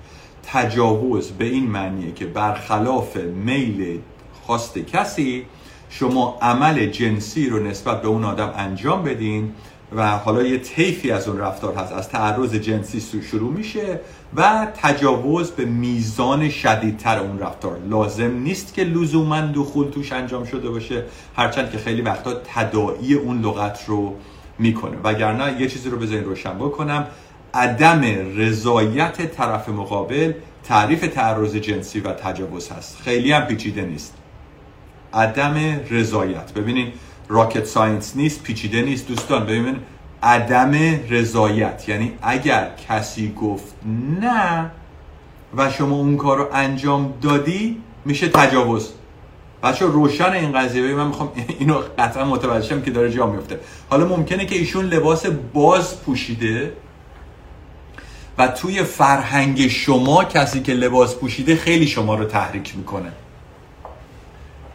B: تجاوز به این معنیه که برخلاف میل خواست کسی شما عمل جنسی رو نسبت به اون آدم انجام بدین و حالا یه طیفی از اون رفتار هست. از تعرض جنسی شروع میشه و تجاوز به میزان شدیدتر اون رفتار. لازم نیست که لزوما دخول توش انجام شده باشه. هرچند که خیلی وقتا تداعی اون لغت رو می‌کنه. وگرنه یه چیزی رو بذارین روشن بکنم. عدم رضایت طرف مقابل تعریف تعرض جنسی و تجاوز هست. خیلی هم پیچیده نیست. عدم رضایت. ببینین راکت ساینس نیست پیچیده نیست دوستان ببین عدم رضایت. یعنی اگر کسی گفت نه و شما اون کار رو انجام دادی میشه تجاوز. بچه روشن این قضیه. من می‌خوام اینو قطعا متوجه که داره جا میفته حالا ممکنه که ایشون لباس باز پوشیده و توی فرهنگ شما کسی که لباس پوشیده خیلی شما رو تحریک می‌کنه.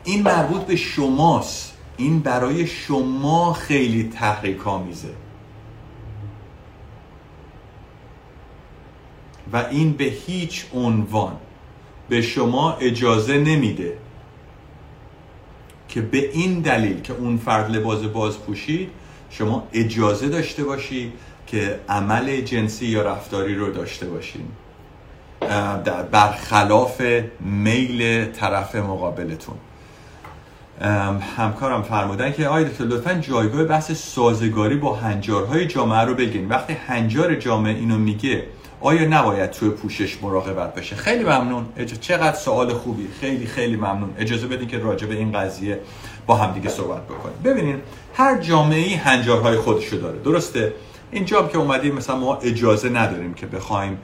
B: این مربوط به شماست. این برای شما خیلی تحریک آمیزه و این به هیچ عنوان به شما اجازه نمیده که به این دلیل که اون فرد لباس باز پوشید شما اجازه داشته باشی که عمل جنسی یا رفتاری رو داشته باشین. برخلاف میل طرف مقابلتون. همکارم فرمودن که آید لطفا جایگاه بحث سازگاری با هنجارهای جامعه رو بگین. وقتی هنجار جامعه اینو میگه آیا نباید توی پوشش مراقبت بشه خیلی ممنون. چقدر سوال خوبی. خیلی خیلی ممنون. اجازه بدین که راجع به این قضیه با همدیگه صحبت بکنیم. ببینین هر جامعه ای هنجارهای خودشو داره. درسته؟ اینجا که اومدیم مثلا ما اجازه نداریم که بخوایم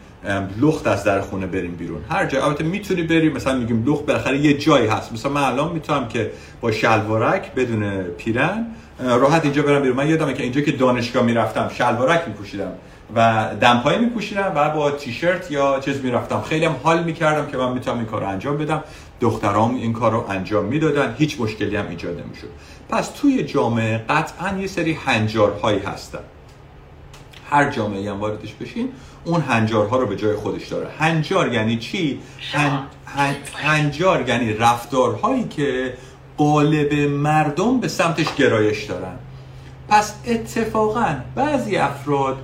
B: لخت از در خونه بریم بیرون. هر جای البته می‌تونی بریم مثلا میگیم لخت بالاخره یه جایی هست. مثلا من الان می‌تونم که با شلوارک بدون پیرن راحت اینجا برم بیرون. من یادمه که اینجا که دانشگاه می‌رفتم شلوارک میپوشیدم و دمپایی میپوشیدم و با تیشرت یا چیز می‌رفتم. خیلی هم حال می‌کردم که من می‌تونم این کار رو انجام بدم. دخترام این کار رو انجام می‌دادن. هیچ مشکلی هم ایجاد نمی‌شد. پس توی جامعه قطعا یه سری هنجارهایی هستن. هر جامعه هم واردش بشین اون هنجارها رو به جای خودش داره. هنجار یعنی چی؟ هنجار یعنی رفتارهایی که قالب مردم به سمتش گرایش دارن. پس اتفاقا بعضی افراد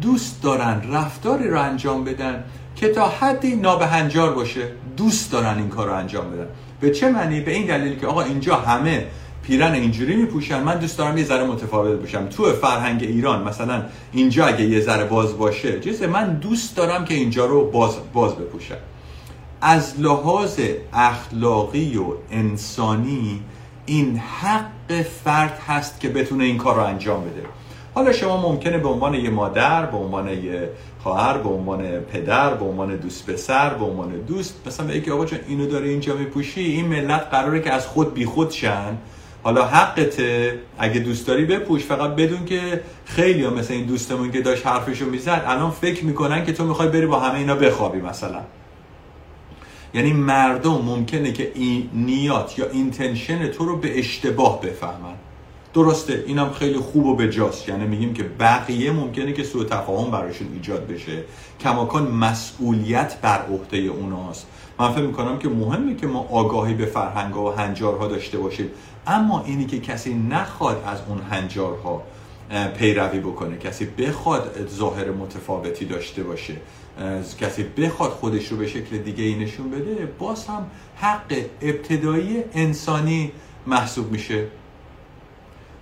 B: دوست دارن رفتاری رو انجام بدن که تا حدی نابهنجار باشه. دوست دارن این کار رو انجام بدن. به چه معنی؟ به این دلیل که آقا اینجا همه پیرن اینجوری میپوشن من دوست دارم یه ذره متفاوت باشم. تو فرهنگ ایران مثلا اینجا اگه یه ذره باز باشه چیزه من دوست دارم که اینجا رو باز, باز بپوشم. از لحاظ اخلاقی و انسانی این حق فرد هست که بتونه این کار رو انجام بده. حالا شما ممکنه به عنوان یه مادر به عنوان یه خواهر به عنوان پدر به عنوان دوست پسر به عنوان دوست مثلا به آقا چون اینو داره اینجا میپوشی این ملت قراره که از خود بیخود شن. حالا حقته اگه دوست داری بپوش فقط بدون که خیلی ها مثل این دوستمون که داشت حرفشو می‌زد الان فکر می‌کنن که تو می‌خوای بری با همه اینا بخوابی مثلا. یعنی مردم ممکنه که این نیات یا اینتنشن تو رو به اشتباه بفهمن. درسته اینم خیلی خوب و بجاست. یعنی میگیم که بقیه ممکنه که سوء تفاهم براشون ایجاد بشه. کماکان مسئولیت بر عهده اوناست. من فکر می‌کنم که مهمه که ما آگاهی به فرهنگ و هنجارها داشته باشیم. اما اینی که کسی نخواد از اون هنجارها پیروی بکنه کسی بخواد ظاهر متفاوتی داشته باشه کسی بخواد خودش رو به شکل دیگه ای نشون بده باز هم حق ابتدایی انسانی محسوب میشه.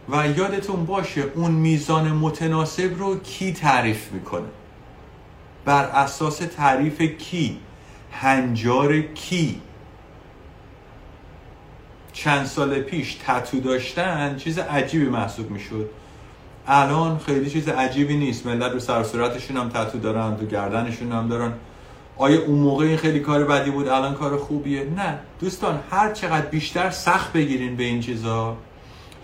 B: و یادتون باشه اون میزان متناسب رو کی تعریف می‌کنه؟ بر اساس تعریف کی؟ هنجار کی؟ چند سال پیش تتو داشتن چیز عجیبی محسوب می‌شد. الان خیلی چیز عجیبی نیست. ملت رو سر صورتشون هم تتو دارن تو گردنشون هم دارن. آیا اون موقع این خیلی کار بدی بود؟ الان کار خوبیه؟ نه. دوستان هر چقدر بیشتر سخت بگیرین به این چیزا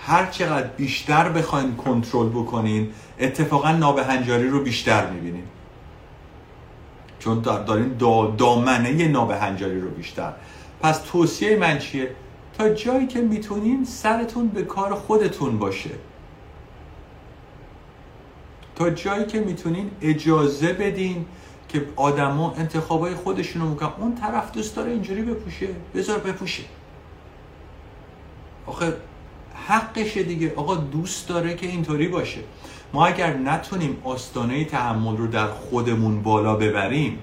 B: هر چقدر بیشتر بخواین کنترل بکنین اتفاقا نابهنجاری رو بیشتر می‌بینین. چون دارین دا دامنه نابهنجاری رو بیشتر. پس توصیه من چیه؟ جایی که می‌تونین سرتون به کار خودتون باشه. تا جایی که می‌تونین اجازه بدین که آدما انتخابای خودشونو می‌کنن. اون طرف دوست داره اینجوری بپوشه. بذار بپوشه. آخه حقشه دیگه. آقا دوست داره که اینطوری باشه. ما اگر نتونیم آستانه تحمل رو در خودمون بالا ببریم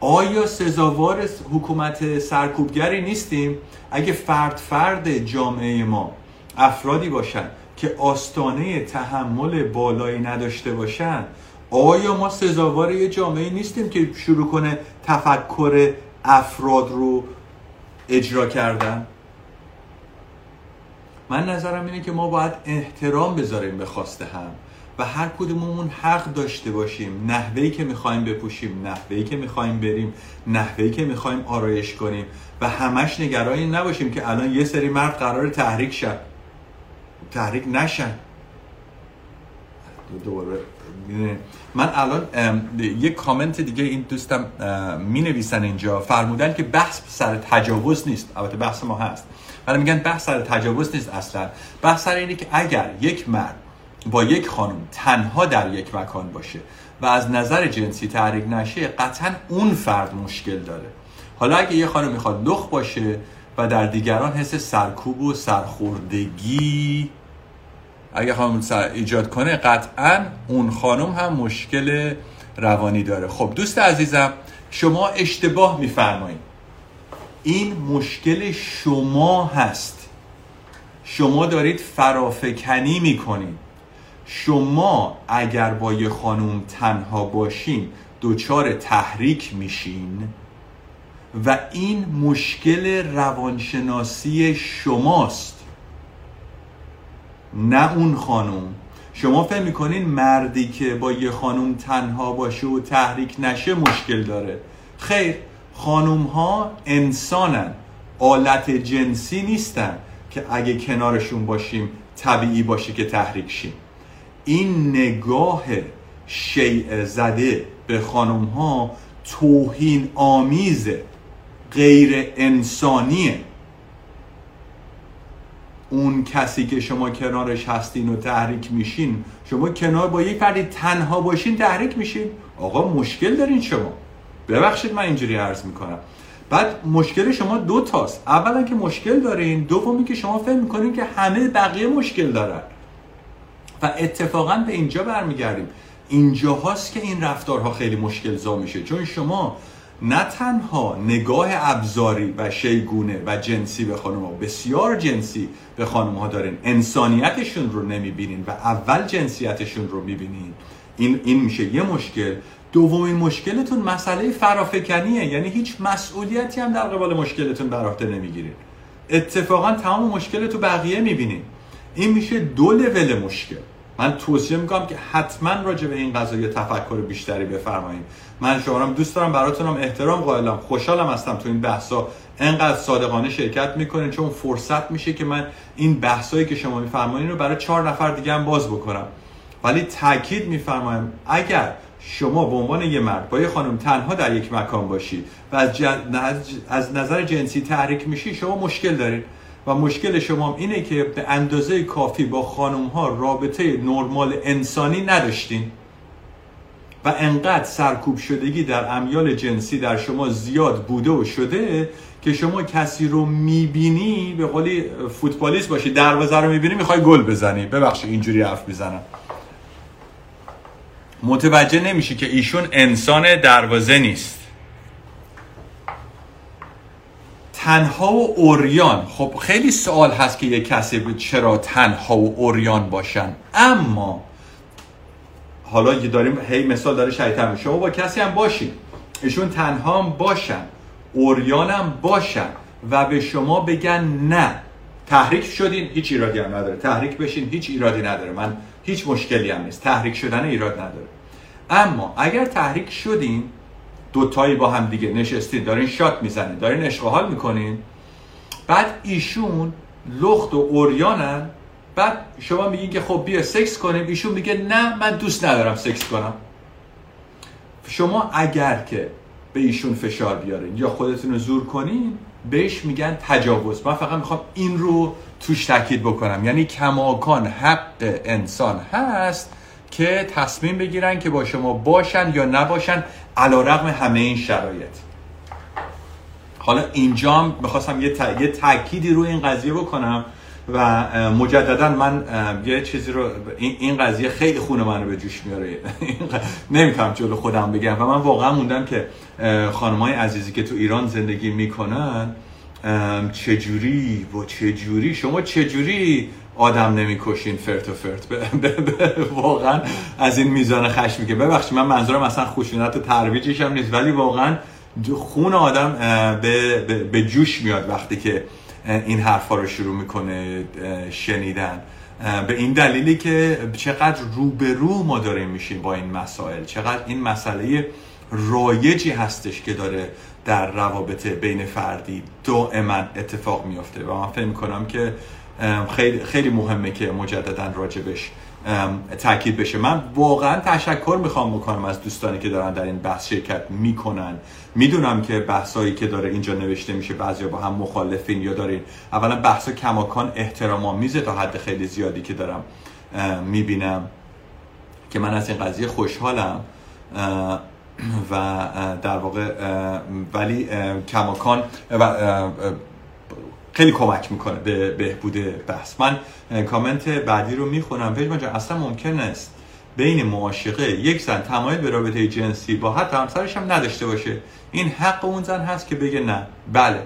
B: آیا سزاوار حکومت سرکوبگری نیستیم؟ اگه فرد فرد جامعه ما افرادی باشن که آستانه تحمل بالایی نداشته باشن آیا ما سزاوار یه جامعه نیستیم که شروع کنه تفکر افراد رو اجرا کردن؟ من نظرم اینه که ما باید احترام بذاریم به خواسته هم. و هر کدوممون حق داشته باشیم. نحوهی که می‌خوایم بپوشیم نحوهی که می‌خوایم بریم نحوهی که می‌خوایم آرایش کنیم و همش نگرانی نباشیم که الان یه سری مرد قرار تحریک شن. تحریک نشن. دوباره من الان یه کامنت دیگه این دوستم می نویسن اینجا. فرمودن که بحث سر تجاوز نیست. البته بحث ما هست. ولی میگن بحث سر تجاوز نیست اصلا. بحث سر اینه که اگر یک مرد با یک خانم تنها در یک مکان باشه و از نظر جنسی تحریک نشه قطعا اون فرد مشکل داره. حالا اگه یه خانم می‌خواد لخ باشه و در دیگران حس سرکوب و سرخوردگی اگه خانم ایجاد کنه قطعا اون خانم هم مشکل روانی داره. خب دوست عزیزم شما اشتباه میفرمایید. این مشکل شما هست. شما دارید فرافکنی می‌کنید. شما اگر با یه خانوم تنها باشین دچار تحریک میشین؟ و این مشکل روانشناسی شماست. نه اون خانوم. شما فهم می‌کنین مردی که با یه خانوم تنها باشه و تحریک نشه مشکل داره. خیر خانوم ها انسانن. آلت جنسی نیستن که اگه کنارشون باشیم طبیعی باشه که تحریک شیم. این نگاه شیع زده به خانم ها توهین آمیز غیر انسانیه. اون کسی که شما کنارش هستین و تحریک میشین شما کنار با یک فردی تنها باشین تحریک میشین؟ آقا مشکل دارین شما. ببخشید من اینجوری عرض می‌کنم. بعد مشکل شما دو تاست. اولا که مشکل دارین دومی که شما فهم می‌کنین که همه بقیه مشکل دارن. و اتفاقا به اینجا برمیگردیم. اینجا هاست که این رفتارها خیلی مشکل زا میشه. چون شما نه تنها نگاه ابزاری و شیگونه و جنسی به خانم ها بسیار جنسی به خانم ها دارین. انسانیتشون رو نمی‌بینین و اول جنسیتشون رو می‌بینین. این, این میشه یه مشکل. دومین مشکلتون مسئله فرافکنیه. یعنی هیچ مسئولیتی هم در قبال مشکلتون بر عهده نمی‌گیرین. اتفاقا تمام مشکل تو بقیه می‌بینین. این میشه دو لول مشکل. من توصیه می‌کنم که حتما راجع به این قضیه تفکر بیشتری بفرمایید من شما دوست دارم براتونم احترام قائلم. خوشحالم هستم تو این بحثا. انقدر صادقانه شرکت می‌کنین چون فرصت میشه که من این بحثایی که شما میفرمایید رو برای چهار نفر دیگه هم باز بکنم. ولی تاکید میفرمایم اگر شما به عنوان یه مرد با یه خانم تنها در یک مکان باشید و از, از نظر جنسی تحریک میشی شما مشکل دارید و مشکل شما اینه که به اندازه کافی با خانم ها رابطه نرمال انسانی نداشتین. و انقدر سرکوب شدگی در امیال جنسی در شما زیاد بوده و شده که شما کسی رو می‌بینی به قولی فوتبالیست باشی دروازه رو می‌بینی می‌خوای گل بزنی. ببخشید اینجوری حرف می‌زنم. متوجه نمیشی که ایشون انسان دروازه نیست. تنها و اوریان. خب خیلی سوال هست که یه کسی چرا تنها و اوریان باشن. اما حالا داریم هی مثال داره شیطان شما با کسی هم باشین. ایشون تنها هم باشن. اوریان هم باشن. و به شما بگن نه. تحریک شدین هیچ ایرادی هم نداره. تحریک بشین هیچ ایرادی نداره. من هیچ مشکلی هم نیست. تحریک شدن ایراد نداره. اما اگر تحریک شدین دوتایی با هم دیگه نشستین دارین شات می‌زنین دارین عشق حال می‌کنین. بعد ایشون لخت و اوریانن بعد شما میگین که خب بیا سکس کنیم. ایشون میگه نه من دوست ندارم سکس کنم. شما اگر که به ایشون فشار بیارین یا خودتون رو زور کنین بهش میگن تجاوز. من فقط می‌خوام این رو توش تاکید بکنم. یعنی کماکان حق انسان هست. که تصمیم بگیرن که با شما باشن یا نباشن علا رقم همه این شرایط. حالا اینجا می‌خواستم یه, یه تأکیدی رو این قضیه بکنم و مجددا من یه چیزی رو این قضیه خیلی خونه من رو به جوش میاره. نمی‌تونم جلو خودم بگم و من واقعا موندم که خانمای عزیزی که تو ایران زندگی می‌کنن چجوری و چجوری شما چجوری آدم نمی‌کشین فرت و فرت. واقعا از این میزان خشمی که ببخشید من منظورم اصلا خشونت و ترویجش هم نیست ولی واقعا خون آدم به, به جوش میاد وقتی که این حرفا رو شروع می‌کنه شنیدن. به این دلیلی که چقدر روبرو ما داریم میشیم با این مسائل چقدر این مسئله رایجی هستش که داره در روابط بین فردی دائما اتفاق میافته. و من فکر می‌کنم که خیلی خیلی مهمه که مجددا راجبش تاکید بشه. من واقعا تشکر می‌خوام بکنم از دوستانی که دارن در این بحث شرکت می‌کنن. می‌دونم که بحثایی که داره اینجا نوشته میشه بعضی با هم مخالفین یا دارین. اولا بحث کماکان احترام آمیزه تا حد خیلی زیادی که دارم می‌بینم که من از این قضیه خوشحالم و در واقع ولی کماکان خیلی کمک می‌کنه به بهبود بحث. من کامنت بعدی رو می‌خونم. پژمان جان اصلا ممکن است بین معاشقه یک زن تمایل به رابطه جنسی با حتی همسرش هم نداشته باشه. این حق اون زن هست که بگه نه. بله.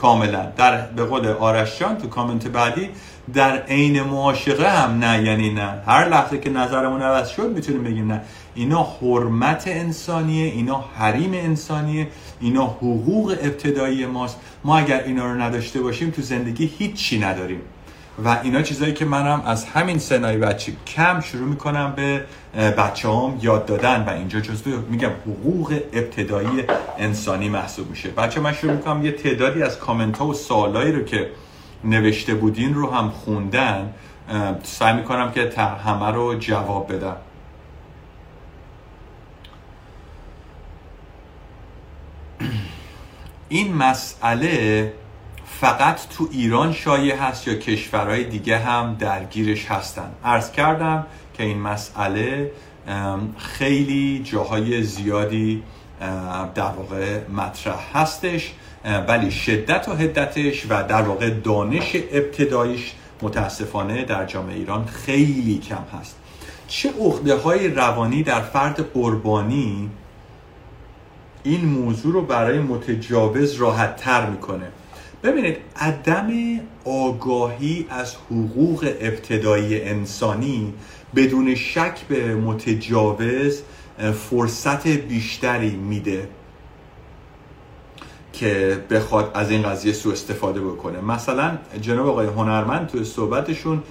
B: کاملا. در به قول آرش جان تو کامنت بعدی در عین معاشقه هم نه یعنی نه. هر لحظه که نظرمون عوض شد می‌تونیم بگیم نه. اینا حرمت انسانیه اینا حریم انسانیه اینا حقوق ابتدایی ماست. ما اگر اینا رو نداشته باشیم تو زندگی هیچی نداریم. و اینا چیزایی که منم از همین سنای بچه کم شروع می‌کنم به بچه هم یاد دادن و اینجا جزو میگم حقوق ابتدایی انسانی محسوب میشه. بچه من شروع می‌کنم یه تعدادی از کامنت ها و سوالایی رو که نوشته بودین رو هم خوندن. سعی می‌کنم که همه رو جواب بدم. این مسئله فقط تو ایران شایع هست یا کشورهای دیگه هم درگیرش هستن؟ عرض کردم که این مسئله خیلی جاهای زیادی در واقع مطرح هستش ولی شدت و حدتش و در واقع دانش ابتدایش متاسفانه در جامعه ایران خیلی کم هست. چه عقده های روانی در فرد قربانی این موضوع رو برای متجاوز راحت تر می‌کنه؟ ببینید عدم آگاهی از حقوق ابتدایی انسانی بدون شک به متجاوز فرصت بیشتری میده که بخواد از این قضیه سو استفاده بکنه. مثلا جناب آقای هنرمند تو صحبتشون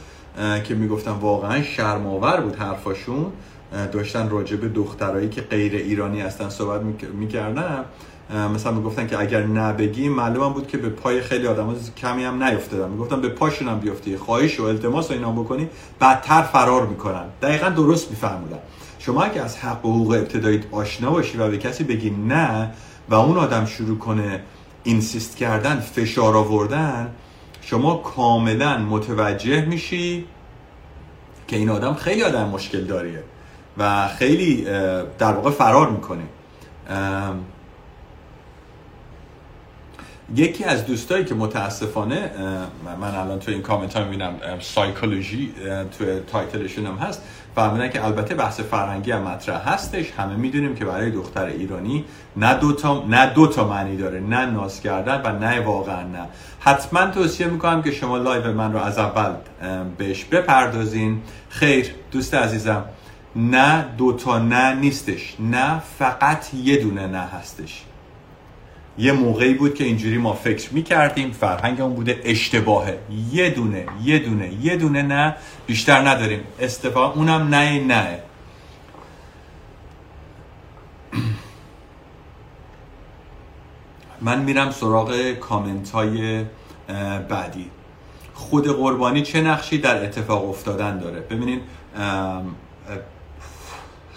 B: که می‌گفتن واقعا شرماور بود حرفاشون داشتن راجع به دخترایی که غیر ایرانی هستن صحبت می‌کردن. مثلا می‌گفتن که اگر نبگیم معلوم بود که به پای خیلی آدم کمی هم نیفتادن می‌گفتن به پاشون هم بیفتی خواهش و التماس و اینا بکنی بعدتر فرار می‌کنن. دقیقا درست میفرمودن شما اگه از حق و حقوق ابتدایی آشنا باشی و به کسی بگی نه و اون آدم شروع کنه insist کردن فشار آوردن شما کاملا متوجه میشی که این آدم خیلی آدم مشکل داریه و خیلی در واقع فرار می‌کنه. یکی از دوستایی که متاسفانه من الان تو این کامنت ها می‌بینم سایکولوژی تو title شون هم هست فهمیدن که البته بحث فرهنگی هم مطرح هستش. همه می‌دونیم که برای دختر ایرانی نه دو تا نه دو تا معنی داره نه ناز کردن و نه واقعا نه. حتما توصیه می‌کنم که شما لایو من رو از اول بهش بپردازین. خیر دوست عزیزم نه دو تا نه نیستش. نه فقط یه دونه نه هستش. یه موقعی بود که اینجوری ما فکر می‌کردیم فرهنگ اون بوده اشتباهه. یه دونه یه دونه یه دونه نه بیشتر نداریم. استفاده اونم نه نه. من میرم سراغ کامنت های بعدی. خود قربانی چه نقشی در اتفاق افتادن داره؟ ببینین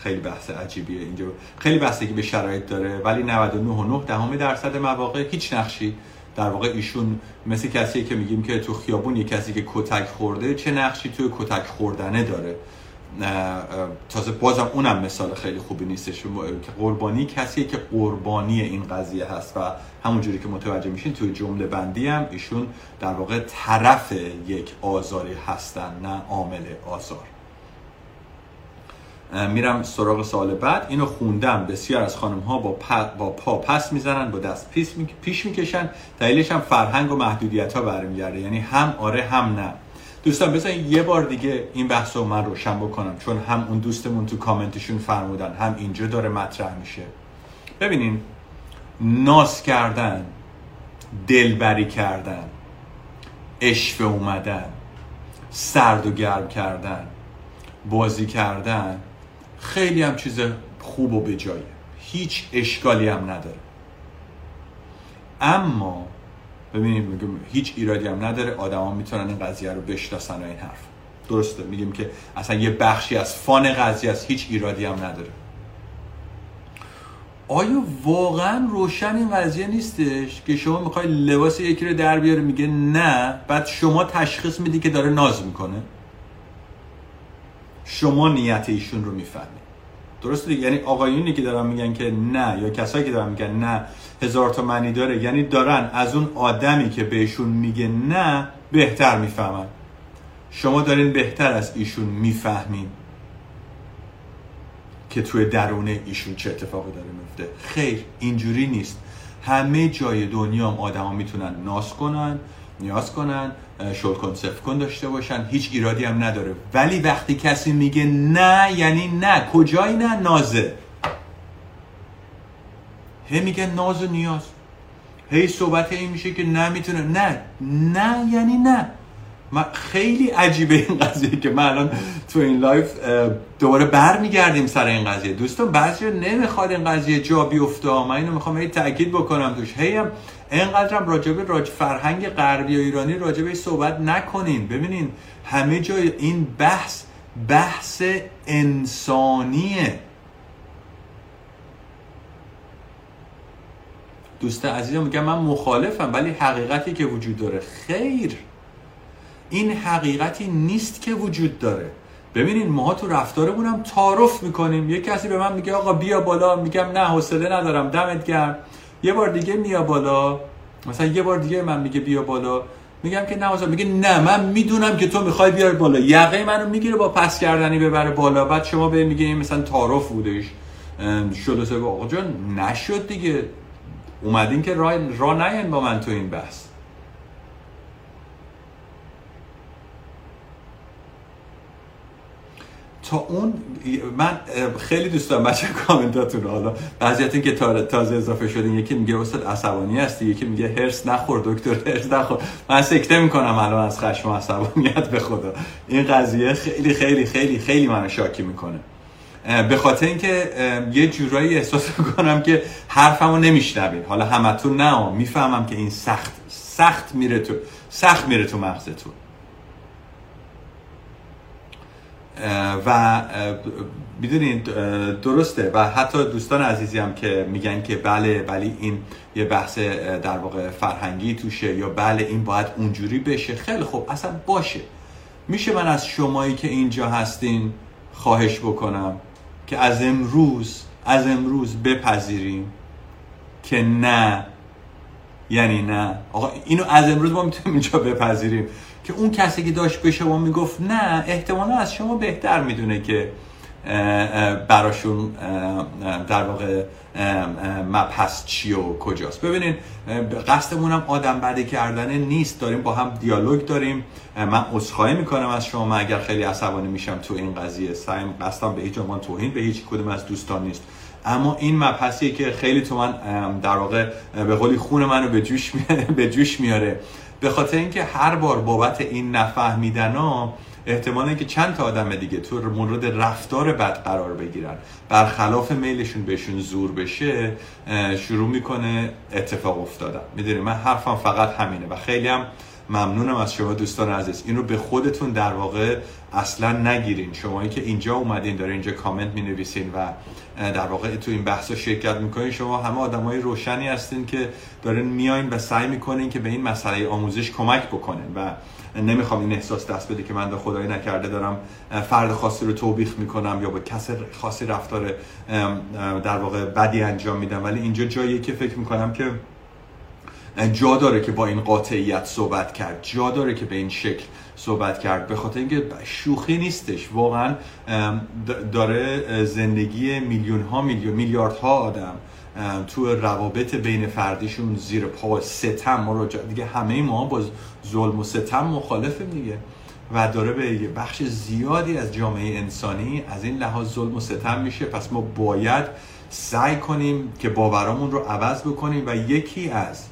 B: خیلی بحث عجیبیه اینجا. خیلی بستگی به شرایط داره ولی 99.9 دهم درصد مواقع هیچ نقشی در واقع ایشون مثل کسی که میگیم که تو خیابون یه کسی که کتک خورده چه نقشی توی کتک خوردنه داره. تازه بازم اونم مثال خیلی خوبی نیستش. که قربانی کسی که قربانی این قضیه هست و همونجوری که متوجه میشین توی جمله بندی هم ایشون در واقع طرف یک آزاری هستن نه عامل آزار. میرم سراغ سال بعد. اینو خوندم. بسیار از خانم ها با, با پا پس می‌زنن با دست پیش, می... پیش می‌کشن. دلیلش هم فرهنگ و محدودیت ها برمیگرده. یعنی هم آره هم نه. دوستان بذارین یه بار دیگه این بحث رو من روشن بکنم. چون هم اون دوستمون تو کامنتشون فرمودن هم اینجا داره مطرح میشه. ببینین ناس کردن دلبری کردن اشوه اومدن سرد و گرم کردن بازی کردن خیلی هم چیز خوب و به جایه. هیچ اشکالی هم نداره. اما ببینید میگم هیچ ایرادی هم نداره. آدما می‌تونن این قضیه رو بشناسن و این حرف. درسته میگیم که اصلا یه بخشی از فان قضیه است هیچ ایرادی هم نداره. آیا واقعا روشن این قضیه نیستش که شما می‌خوای لباس یکی رو در بیاره میگه نه. بعد شما تشخیص میدی که داره ناز می‌کنه. شما نیت ایشون رو می‌فهمید درسته یعنی آقایونی که دارن میگن که نه یا کسایی که دارن میگن نه هزار تا معنی داره. یعنی دارن از اون آدمی که بهشون میگه نه بهتر می‌فهمن. شما دارین بهتر از ایشون می‌فهمین که توی درونه ایشون چه اتفاقی داره میفته خیر اینجوری نیست. همه جای دنیا هم آدما می‌تونن ناس کنن نیاز کنن. شل کن کن داشته باشن هیچ ایرادی هم نداره. ولی وقتی کسی میگه نه یعنی نه. کجایی نه؟ نازه. هی میگه ناز و نیاز. هی صحبت این میشه که نه می‌تونه. نه. نه یعنی نه. خیلی عجیبه این قضیه که من الان تو این live دوباره برمیگردیم سر این قضیه. دوستان بعضی نمی‌خواد این قضیه جا بیفته. من اینو می‌خوام هی تاکید بکنم توش. هی اینقدرم راجبه راج فرهنگ غربی و ایرانی راجبه صحبت نکنین. ببینین همه جای این بحث بحث انسانیه. دوست عزیزم میگم من مخالفم ولی حقیقتی که وجود داره. خیر. این حقیقتی نیست که وجود داره. ببینین ماها تو رفتارمون هم تعارف می‌کنیم. یه کسی به من میگه آقا بیا بالا. میگم نه حوصله ندارم. دمت گرم. یه بار دیگه میا بالا. مثلا یه بار دیگه من میگه بیا بالا. میگم که نه میگه نه من می‌دونم که تو می‌خوای بیار بالا. یقه منو می‌گیره با پس کردنی ببره بالا. بعد شما به میگه مثلا تعارف بودش. شده سه. آقا جان نشد دیگه. اومدین که راه را با من تو این بحث. اون من خیلی دوست دارم بچه کامنتاتون حالا بعضیات که تازه اضافه شدین یکی میگه استاد عصبانی هستی یکی میگه هرس نخور دکتر هرس نخور. من سکته می‌کنم الان از خشم و عصبانیت به خدا. این قضیه خیلی خیلی خیلی خیلی منو شاکی می‌کنه. به خاطر اینکه یه جورایی احساس می‌کنم که حرفمو نمیشنوین حالا همتون نه می‌فهمم که این سخت سخت میره تو سخت میره تو مغزتون. و می‌دونین درسته. و حتی دوستان عزیزی هم که میگن که بله ولی این یه بحث در واقع فرهنگی توشه یا بله این باید اونجوری بشه. خیلی خوب اصلا باشه. میشه من از شمایی که اینجا هستین خواهش بکنم که از امروز از امروز بپذیریم که نه. یعنی نه. آقا اینو از امروز ما می‌تونیم اینجا بپذیریم. که اون کسی که داشت به شما می‌گفت نه احتمالا از شما بهتر می‌دونه که براشون در واقع مبحث چی و کجاست. ببینین قصدمون هم آدم بده کردنه نیست. داریم با هم دیالوگ داریم. من عذرخواهی می‌کنم از شما. اگر خیلی عصبانی میشم تو این قضیه سعیم قصدم به هیچ عنوان توهین به هیچ کدوم از دوستان نیست. اما این مبحثیه که خیلی تو من در واقع به قولی خون منو به جوش به جوش میاره. به خاطر اینکه هر بار بابت این نفهمیدن ها احتمال که چند تا آدم دیگه تو مورد رفتار بد قرار بگیرن. برخلاف میلشون بهشون زور بشه شروع می‌کنه اتفاق افتادن. می‌دونی من حرفم فقط همینه و خیلی هم ممنونم از شما دوستان عزیز. این رو به خودتون در واقع اصلا نگیرین. شمایی که اینجا اومدین داره اینجا کامنت می نویسین و در واقع تو این بحث شرکت می‌کنین. شما همه آدم های روشنی هستین که دارین میاین و سعی می‌کنین که به این مسئله آموزش کمک بکنین و نمی‌خوام این احساس دست بده که من در خدایی نکرده دارم فرد خاصی رو توبیخ می‌کنم یا با کس خاصی رفتار در واقع بدی انجام میدم. ولی اینجا جاییه که فکر می‌کنم که جا داره که با این قاطعیت صحبت کرد. جا داره که به این شکل صحبت کرد. به خاطر اینکه شوخی نیستش. واقعا داره زندگی میلیون ها میلیون میلیاردها آدم تو روابط بین فردیشون زیر پا ستم. ما دیگه همه ما با ظلم و ستم مخالفیم دیگه. و داره به یه بخش زیادی از جامعه انسانی از این لحاظ ظلم و ستم میشه. پس ما باید سعی کنیم که باورامون رو عوض بکنیم و یکی از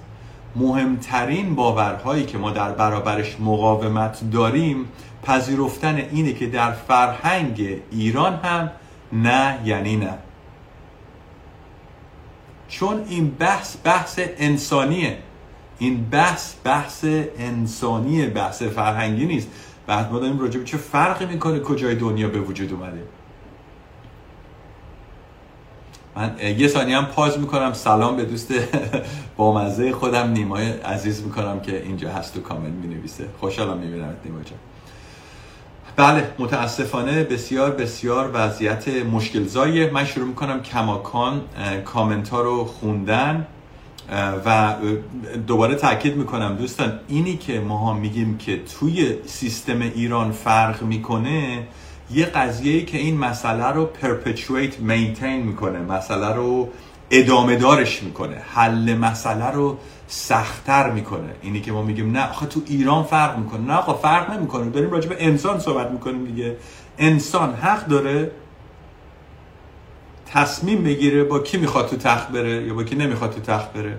B: مهمترین باورهایی که ما در برابرش مقاومت داریم پذیرفتن اینه که در فرهنگ ایران هم نه یعنی نه. چون این بحث بحث انسانیه. این بحث بحث انسانیه بحث فرهنگی نیست. بعد ما داریم راجع چه فرقی می‌کنه کجای دنیا به وجود اومده؟ من یه ثانیه هم پاز می‌کنم. سلام به دوست با مزه خودم. نیمای عزیز می‌کنم که اینجا هست و کامنت می‌نویسه. خوشحالم می‌بینم نیما جان. بله متاسفانه بسیار بسیار وضعیت مشکل زایه من شروع می‌کنم کماکان کامنت ها رو خوندن و دوباره تاکید می‌کنم. دوستان اینی که ما میگیم که توی سیستم ایران فرق می‌کنه یه قضیه که این مسئله رو perpetuate maintain می‌کنه مسئله رو ادامه دارش می‌کنه حل مسئله رو سختتر می‌کنه. اینی که ما میگیم نه آخه تو ایران فرق می‌کنه. نه آخه فرق نمی‌کنه. داریم راجع به انسان صحبت می‌کنیم دیگه. انسان حق داره تصمیم بگیره با کی می‌خواد تو تخت بره یا با کی نمی‌خواد تو تخت بره.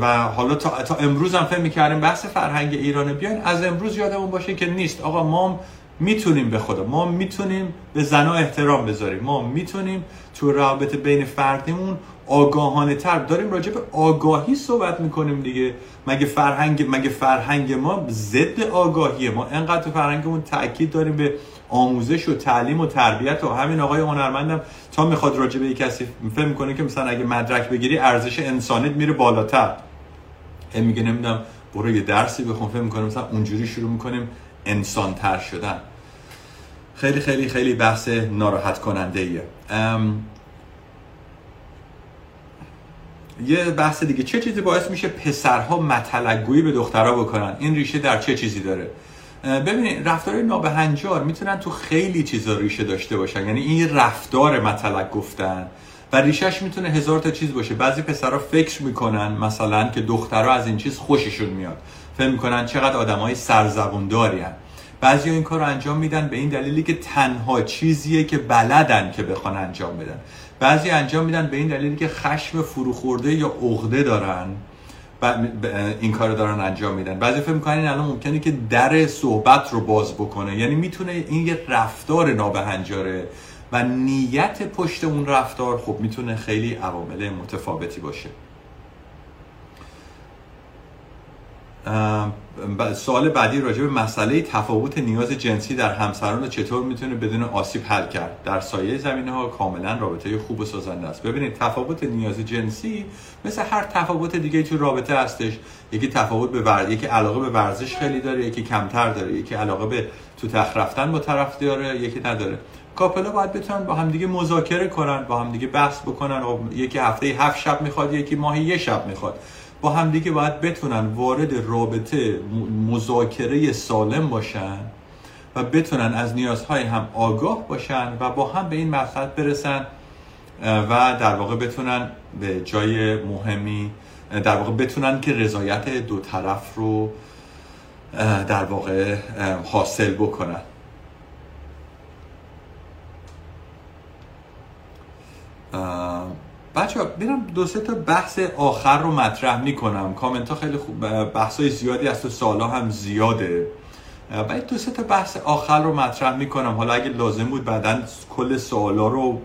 B: و حالا تا, امروز هم فهم می‌کردیم بحث فرهنگ ایرانه. بیاین از امروز یادمون باشه که نیست. آقا ما می‌تونیم به خدا. ما می‌تونیم به زنا احترام بذاریم. ما می‌تونیم تو روابط بین فردیمون آگاهانه تر داریم راجع به آگاهی صحبت می‌کنیم دیگه. مگه فرهنگ مگه فرهنگ ما ضد آگاهیه؟ ما انقدر فرهنگمون تاکید داریم به آموزش و تعلیم و تربیت و همین آقای هنرمندم تا می‌خواد راجع به کسی فهم می‌کنه که مثلا اگه مدرک بگیری ارزش انسانیت میره بالاتر. میگه نمی‌دونم برو یه درسی بخون. فهم می‌کنه مثلا اونجوری شروع می‌کنیم. انسان تر شدن. خیلی خیلی خیلی بحث ناراحت کننده ایه یه بحث دیگه. چه چیزی باعث میشه پسرها مطلقگویی به دخترها بکنن؟ این ریشه در چه چیزی داره؟ ببینید رفتار نابهنجار می‌تونن تو خیلی چیزا ریشه داشته باشن. یعنی این رفتار مطلق گفتن و ریشهش می‌تونه هزار تا چیز باشه. بعضی پسرها فکر می‌کنن مثلا که دخترها از این چیز خوششون میاد. فکر می‌کنن چقدر آدمای سرزبون دارین بعضی این کار رو انجام میدن به این دلیلی که تنها چیزیه که بلدن که بخوان انجام بدن. بعضی انجام میدن به این دلیلی که خشم فروخورده یا عقده دارن و این کار دارن انجام میدن. بعضی فکر می‌کنن الان ممکنه که در صحبت رو باز بکنه. یعنی می‌تونه این یه رفتار نابهنجاره و نیت پشت اون رفتار خب می‌تونه خیلی عوامل متفاوتی باشه. سوال بعدی راجع به مسئله تفاوت نیاز جنسی در همسران رو چطور می‌تونه بدون آسیب حل کرد؟ در سایه زمینه ها کاملا رابطه خوب و سازنده است. ببینید تفاوت نیاز جنسی مثل هر تفاوت دیگه تو رابطه هستش. یکی تفاوت به ورزش یکی علاقه به ورزش خیلی داره یکی کمتر داره یکی علاقه به تو تخت رفتن با طرف داره یکی نداره. کاپلا باید بتونن با همدیگه مذاکره کنن با همدیگه بحث بکنن. یکی هفته هفت شب می‌خواد یکی ماهی یه شب می‌خواد. با همدیگه باید بتونن وارد رابطه مذاکره سالم باشن و بتونن از نیازهای هم آگاه باشن و با هم به این مقصد برسن و در واقع بتونن به جای مهمی در واقع بتونن که رضایت دو طرف رو در واقع حاصل بکنن. بچه ها بریم دو سه تا بحث آخر رو مطرح می‌کنم. کامنت ها خیلی خوب بحث های زیادی است سوالا هم زیاده. باید دو سه تا بحث آخر رو مطرح می‌کنم. حالا اگه لازم بود بعدا کل سوالا رو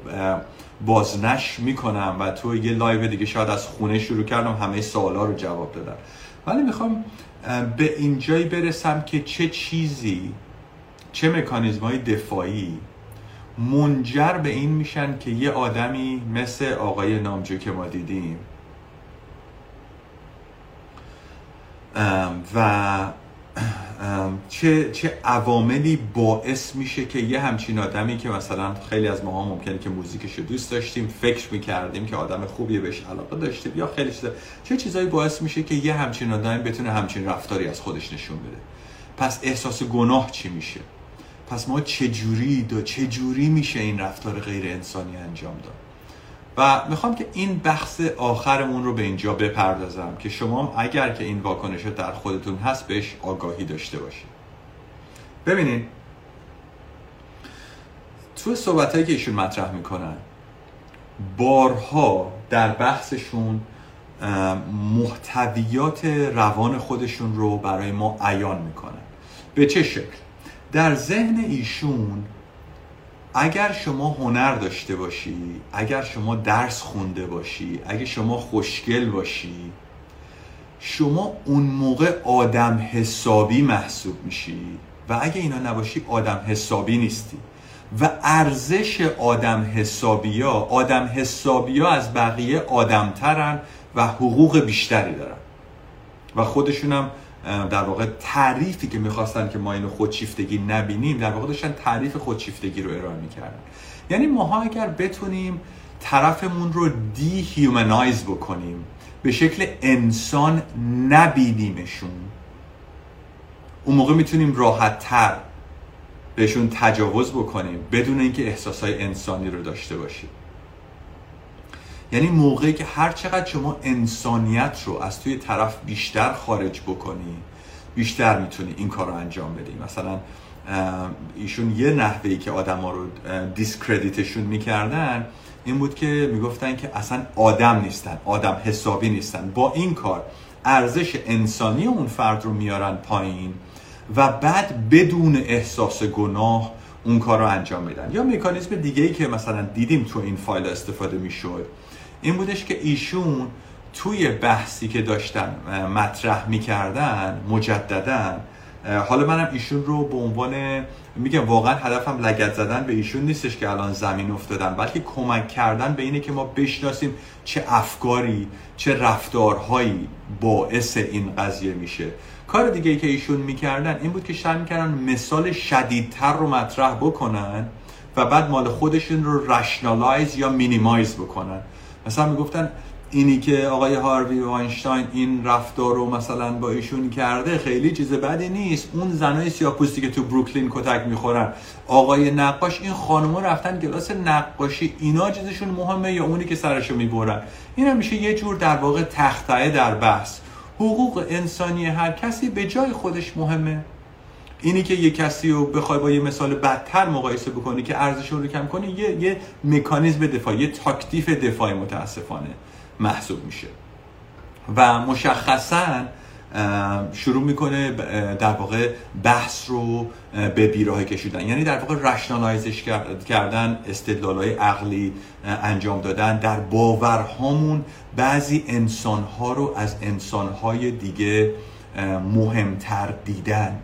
B: بازنویسی می‌کنم و تو یه live دیگه شاید از خونه شروع کردم همه سوالا رو جواب دادم ولی می‌خوام به اینجایی برسم که چه چیزی چه مکانیزم های دفاعی منجر به این میشن که یه آدمی مثل آقای نامجو که ما دیدیم. و چه, چه عواملی باعث میشه که یه همچین آدمی که مثلا خیلی از ماها ممکنه که موزیکش رو دوست داشتیم فکر می‌کردیم که آدم خوبیه بهش علاقه داشتیم یا خیلی چیزا. چه چیزایی باعث میشه که یه همچین آدمی بتونه همچین رفتاری از خودش نشون بده؟ پس احساس گناه چی میشه؟ پس ما چجوری چه چجوری میشه این رفتار غیر انسانی انجام داد؟ و می‌خوام که این بحث آخرمون رو به اینجا بپردازم که شما اگر که این واکنش در خودتون هست بهش آگاهی داشته باشید. ببینید تو صحبت که ایشون مطرح می‌کنن بارها در بحثشون محتویات روان خودشون رو برای ما عیان می‌کنن. به چه شکل؟ در ذهن ایشون اگر شما هنر داشته باشی اگر شما درس خونده باشی اگر شما خوشگل باشی شما اون موقع آدم حسابی محسوب میشی و اگه اینا نباشی آدم حسابی نیستی. و ارزش آدم حسابی ها آدم حسابی ها از بقیه آدمترن و حقوق بیشتری دارن. و خودشونم در واقع تعریفی که می‌خواستن که ما اینو خودشیفتگی نبینیم در واقع داشتن تعریف خودشیفتگی رو ارائه می‌کردن. یعنی ماها اگر بتونیم طرفمون رو دی هیومنایز بکنیم به شکل انسان نبینیمشون اون موقع می‌تونیم راحت تر بهشون تجاوز بکنیم بدون اینکه احساسای انسانی رو داشته باشیم. یعنی موقعی که هر چقدر شما انسانیت رو از توی طرف بیشتر خارج بکنی بیشتر می‌تونی این کار رو انجام بدی. مثلا ایشون یه نحوهی که آدم ها رو دیسکردیتشون می‌کردن این بود که می‌گفتن که اصلا آدم نیستن آدم حسابی نیستن. با این کار ارزش انسانی اون فرد رو میارن پایین و بعد بدون احساس گناه اون کار رو انجام میدن. یا مکانیزم دیگه ای که مثلا دیدیم تو این فایل استفاده می‌شد. این بودش که ایشون توی بحثی که داشتن مطرح می‌کردن مجددا حالا منم ایشون رو به عنوان میگم واقعا هدفم لگت زدن به ایشون نیستش که الان زمین افتادن بلکه کمک کردن به اینه که ما بشناسیم چه افکاری چه رفتارهایی باعث این قضیه میشه. کار دیگه ای که ایشون می‌کردن این بود که شاید می‌کردن مثال شدیدتر رو مطرح بکنن و بعد مال خودشون رو rationalize یا minimize بکنن. مثلا می‌گفتن اینی که آقای هاروی واینشتاین این رفتار رو مثلا با ایشون کرده خیلی چیز بدی نیست. اون زنای سیاه‌پوستی که تو بروکلین کتک می‌خورن. آقای نقاش این خانم‌ها رفتن کلاس نقاشی. اینا چیزشون مهمه یا اونی که سرشو می‌برن؟ این میشه یه جور در واقع تخطئه در بحث. حقوق انسانی هر کسی به جای خودش مهمه. اینی که یه کسی رو بخوای با یه مثال بدتر مقایسه بکنی که ارزش رو کم کنی یه یه مکانیزم دفاعی یه تاکتیف دفاعی متاسفانه محسوب میشه. و مشخصا شروع می‌کنه در واقع بحث رو به بیراه کشیدن. یعنی در واقع رشنالایزش کردن استدلال عقلی انجام دادن. در باورهامون بعضی انسانها رو از انسانهای دیگه مهمتر دیدن.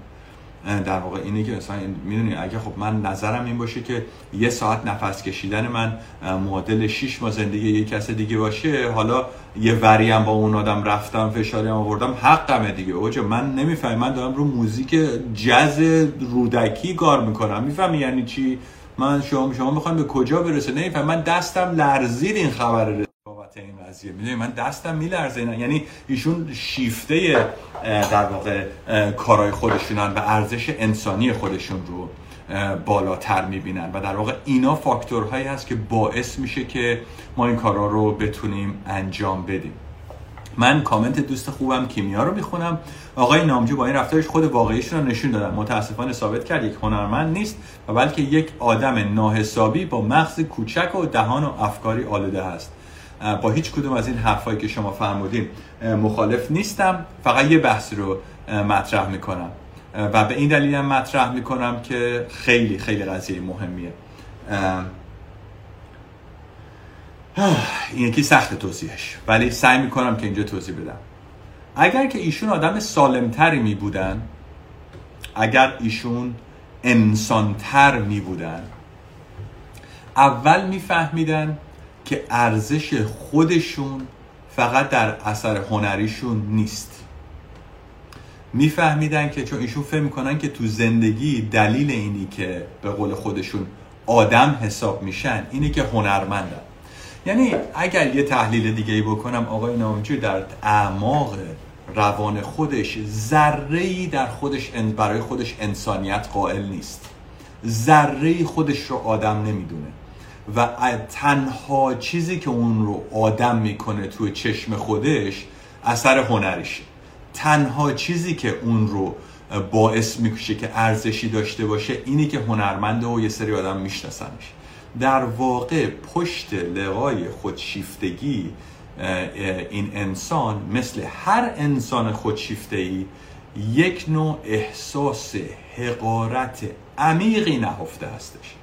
B: در واقع اینه که مثلا می‌دونی اگه خب من نظرم این باشه که یه ساعت نفس کشیدن من معادل 6 ماه زندگی یه کس دیگه باشه حالا یه وری هم با اون آدم رفتم فشاری آوردم حقمه دیگه. اوجا من نمی‌فهمم من دارم رو موزیک جز رودکی کار می‌کنم. می‌فهمی یعنی چی؟ من شما شما می‌خوام به کجا برسه؟ نمیفهم من دستم لرزید این خبر این قضیه. می‌دونی من دستم میلرزه یعنی ایشون شیفته در واقع کارهای خودشونن و ارزش انسانی خودشون رو بالاتر می‌بینن. و در واقع اینا فاکتورهایی هست که باعث میشه که ما این کارها رو بتونیم انجام بدیم. من کامنت دوست خوبم کیمیا رو می‌خونم. آقای نامجو با این رفتارش خود واقعیشون رو نشون دادن. متاسفانه ثابت کرد یک هنرمند نیست و بلکه یک آدم ناحسابی با مغز کوچک و دهان و افکاری آلوده است با هیچ کدوم از این حرفایی که شما فرمودین مخالف نیستم. فقط یه بحث رو مطرح می‌کنم. و به این دلیل هم مطرح می‌کنم که خیلی خیلی قضیه مهمیه. این یکی سخت توضیحش ولی سعی می‌کنم که اینجا توضیح بدم. اگر که ایشون آدم سالمتری می بودن اگر ایشون انسانتر می بودن اول میفهمیدن که ارزش خودشون فقط در اثر هنریشون نیست. میفهمیدن که چون ایشون فهم می‌کنن که تو زندگی دلیل اینی که به قول خودشون آدم حساب میشن اینی که هنرمندن. یعنی اگر یه تحلیل دیگه ای بکنم آقای نامجو در اعماق روان خودش ذره در خودش برای خودش انسانیت قائل نیست. ذره خودش رو آدم نمی‌دونه. و تنها چیزی که اون رو آدم می‌کنه توی چشم خودش اثر هنریشه تنها چیزی که اون رو باعث می‌کشه که ارزشی داشته باشه اینی که هنرمنده و یه سری آدم میشناسنش. در واقع پشت لقای خودشیفتگی این انسان مثل هر انسان خودشیفته ای یک نوع احساس حقارت عمیقی نهفته هستش.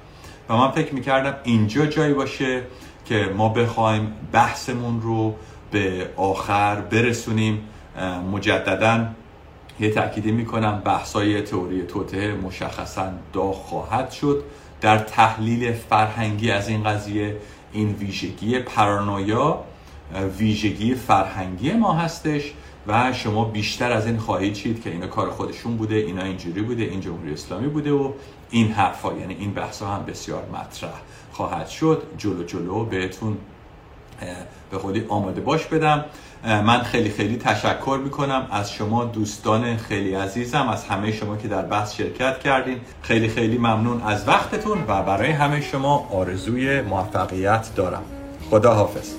B: و من فکر می‌کردم اینجا جایی باشه که ما بخوایم بحثمون رو به آخر برسونیم. مجددا یه تأکیدی می‌کنم بحثای تئوری توته مشخصا داغ خواهد شد. در تحلیل فرهنگی از این قضیه این ویژگی پرانویا ویژگی فرهنگی ما هستش و شما بیشتر از این خواهید چید که اینا کار خودشون بوده اینا اینجوری بوده این جمهوری اسلامی بوده و این حرفا یعنی این بحث هم بسیار مطرح خواهد شد. جلو جلو بهتون به خودی آماده باش بدم. من خیلی خیلی تشکر می‌کنم. از شما دوستان خیلی عزیزم از همه شما که در بحث شرکت کردین. خیلی خیلی ممنون از وقتتون و برای همه شما آرزوی موفقیت دارم. خدا حافظ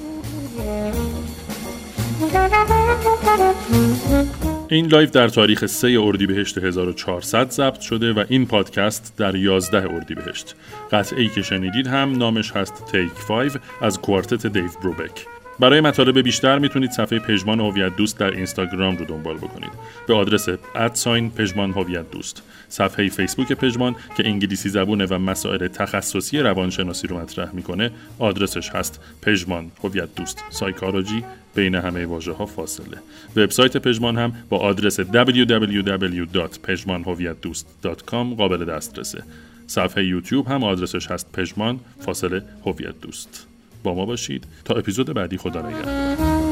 A: این live در تاریخ 3 اردیبهشت 1400 ضبط شده و این پادکست در 11 اردیبهشت. قطعه که شنیدید هم نامش هست Take 5 از quartet دیو بروبک. برای مطالب بیشتر می‌تونید صفحه پژمان هویت دوست در اینستاگرام رو دنبال بکنید به آدرس at sign پژمان هویت دوست صفحه فیسبوک پژمان که انگلیسی زبونه و مسائل تخصصی روانشناسی رو مطرح می‌کنه آدرسش هست پژمان هویت دوست سایکولوژی بین همه واژه ها فاصله. وبسایت پژمان هم با آدرس www.pejmanhoviatdost.com قابل دسترسه. صفحه یوتیوب هم آدرسش هست پژمان فاصله هویت دوست. با ما باشید. تا اپیزود بعدی خدا نگهدار.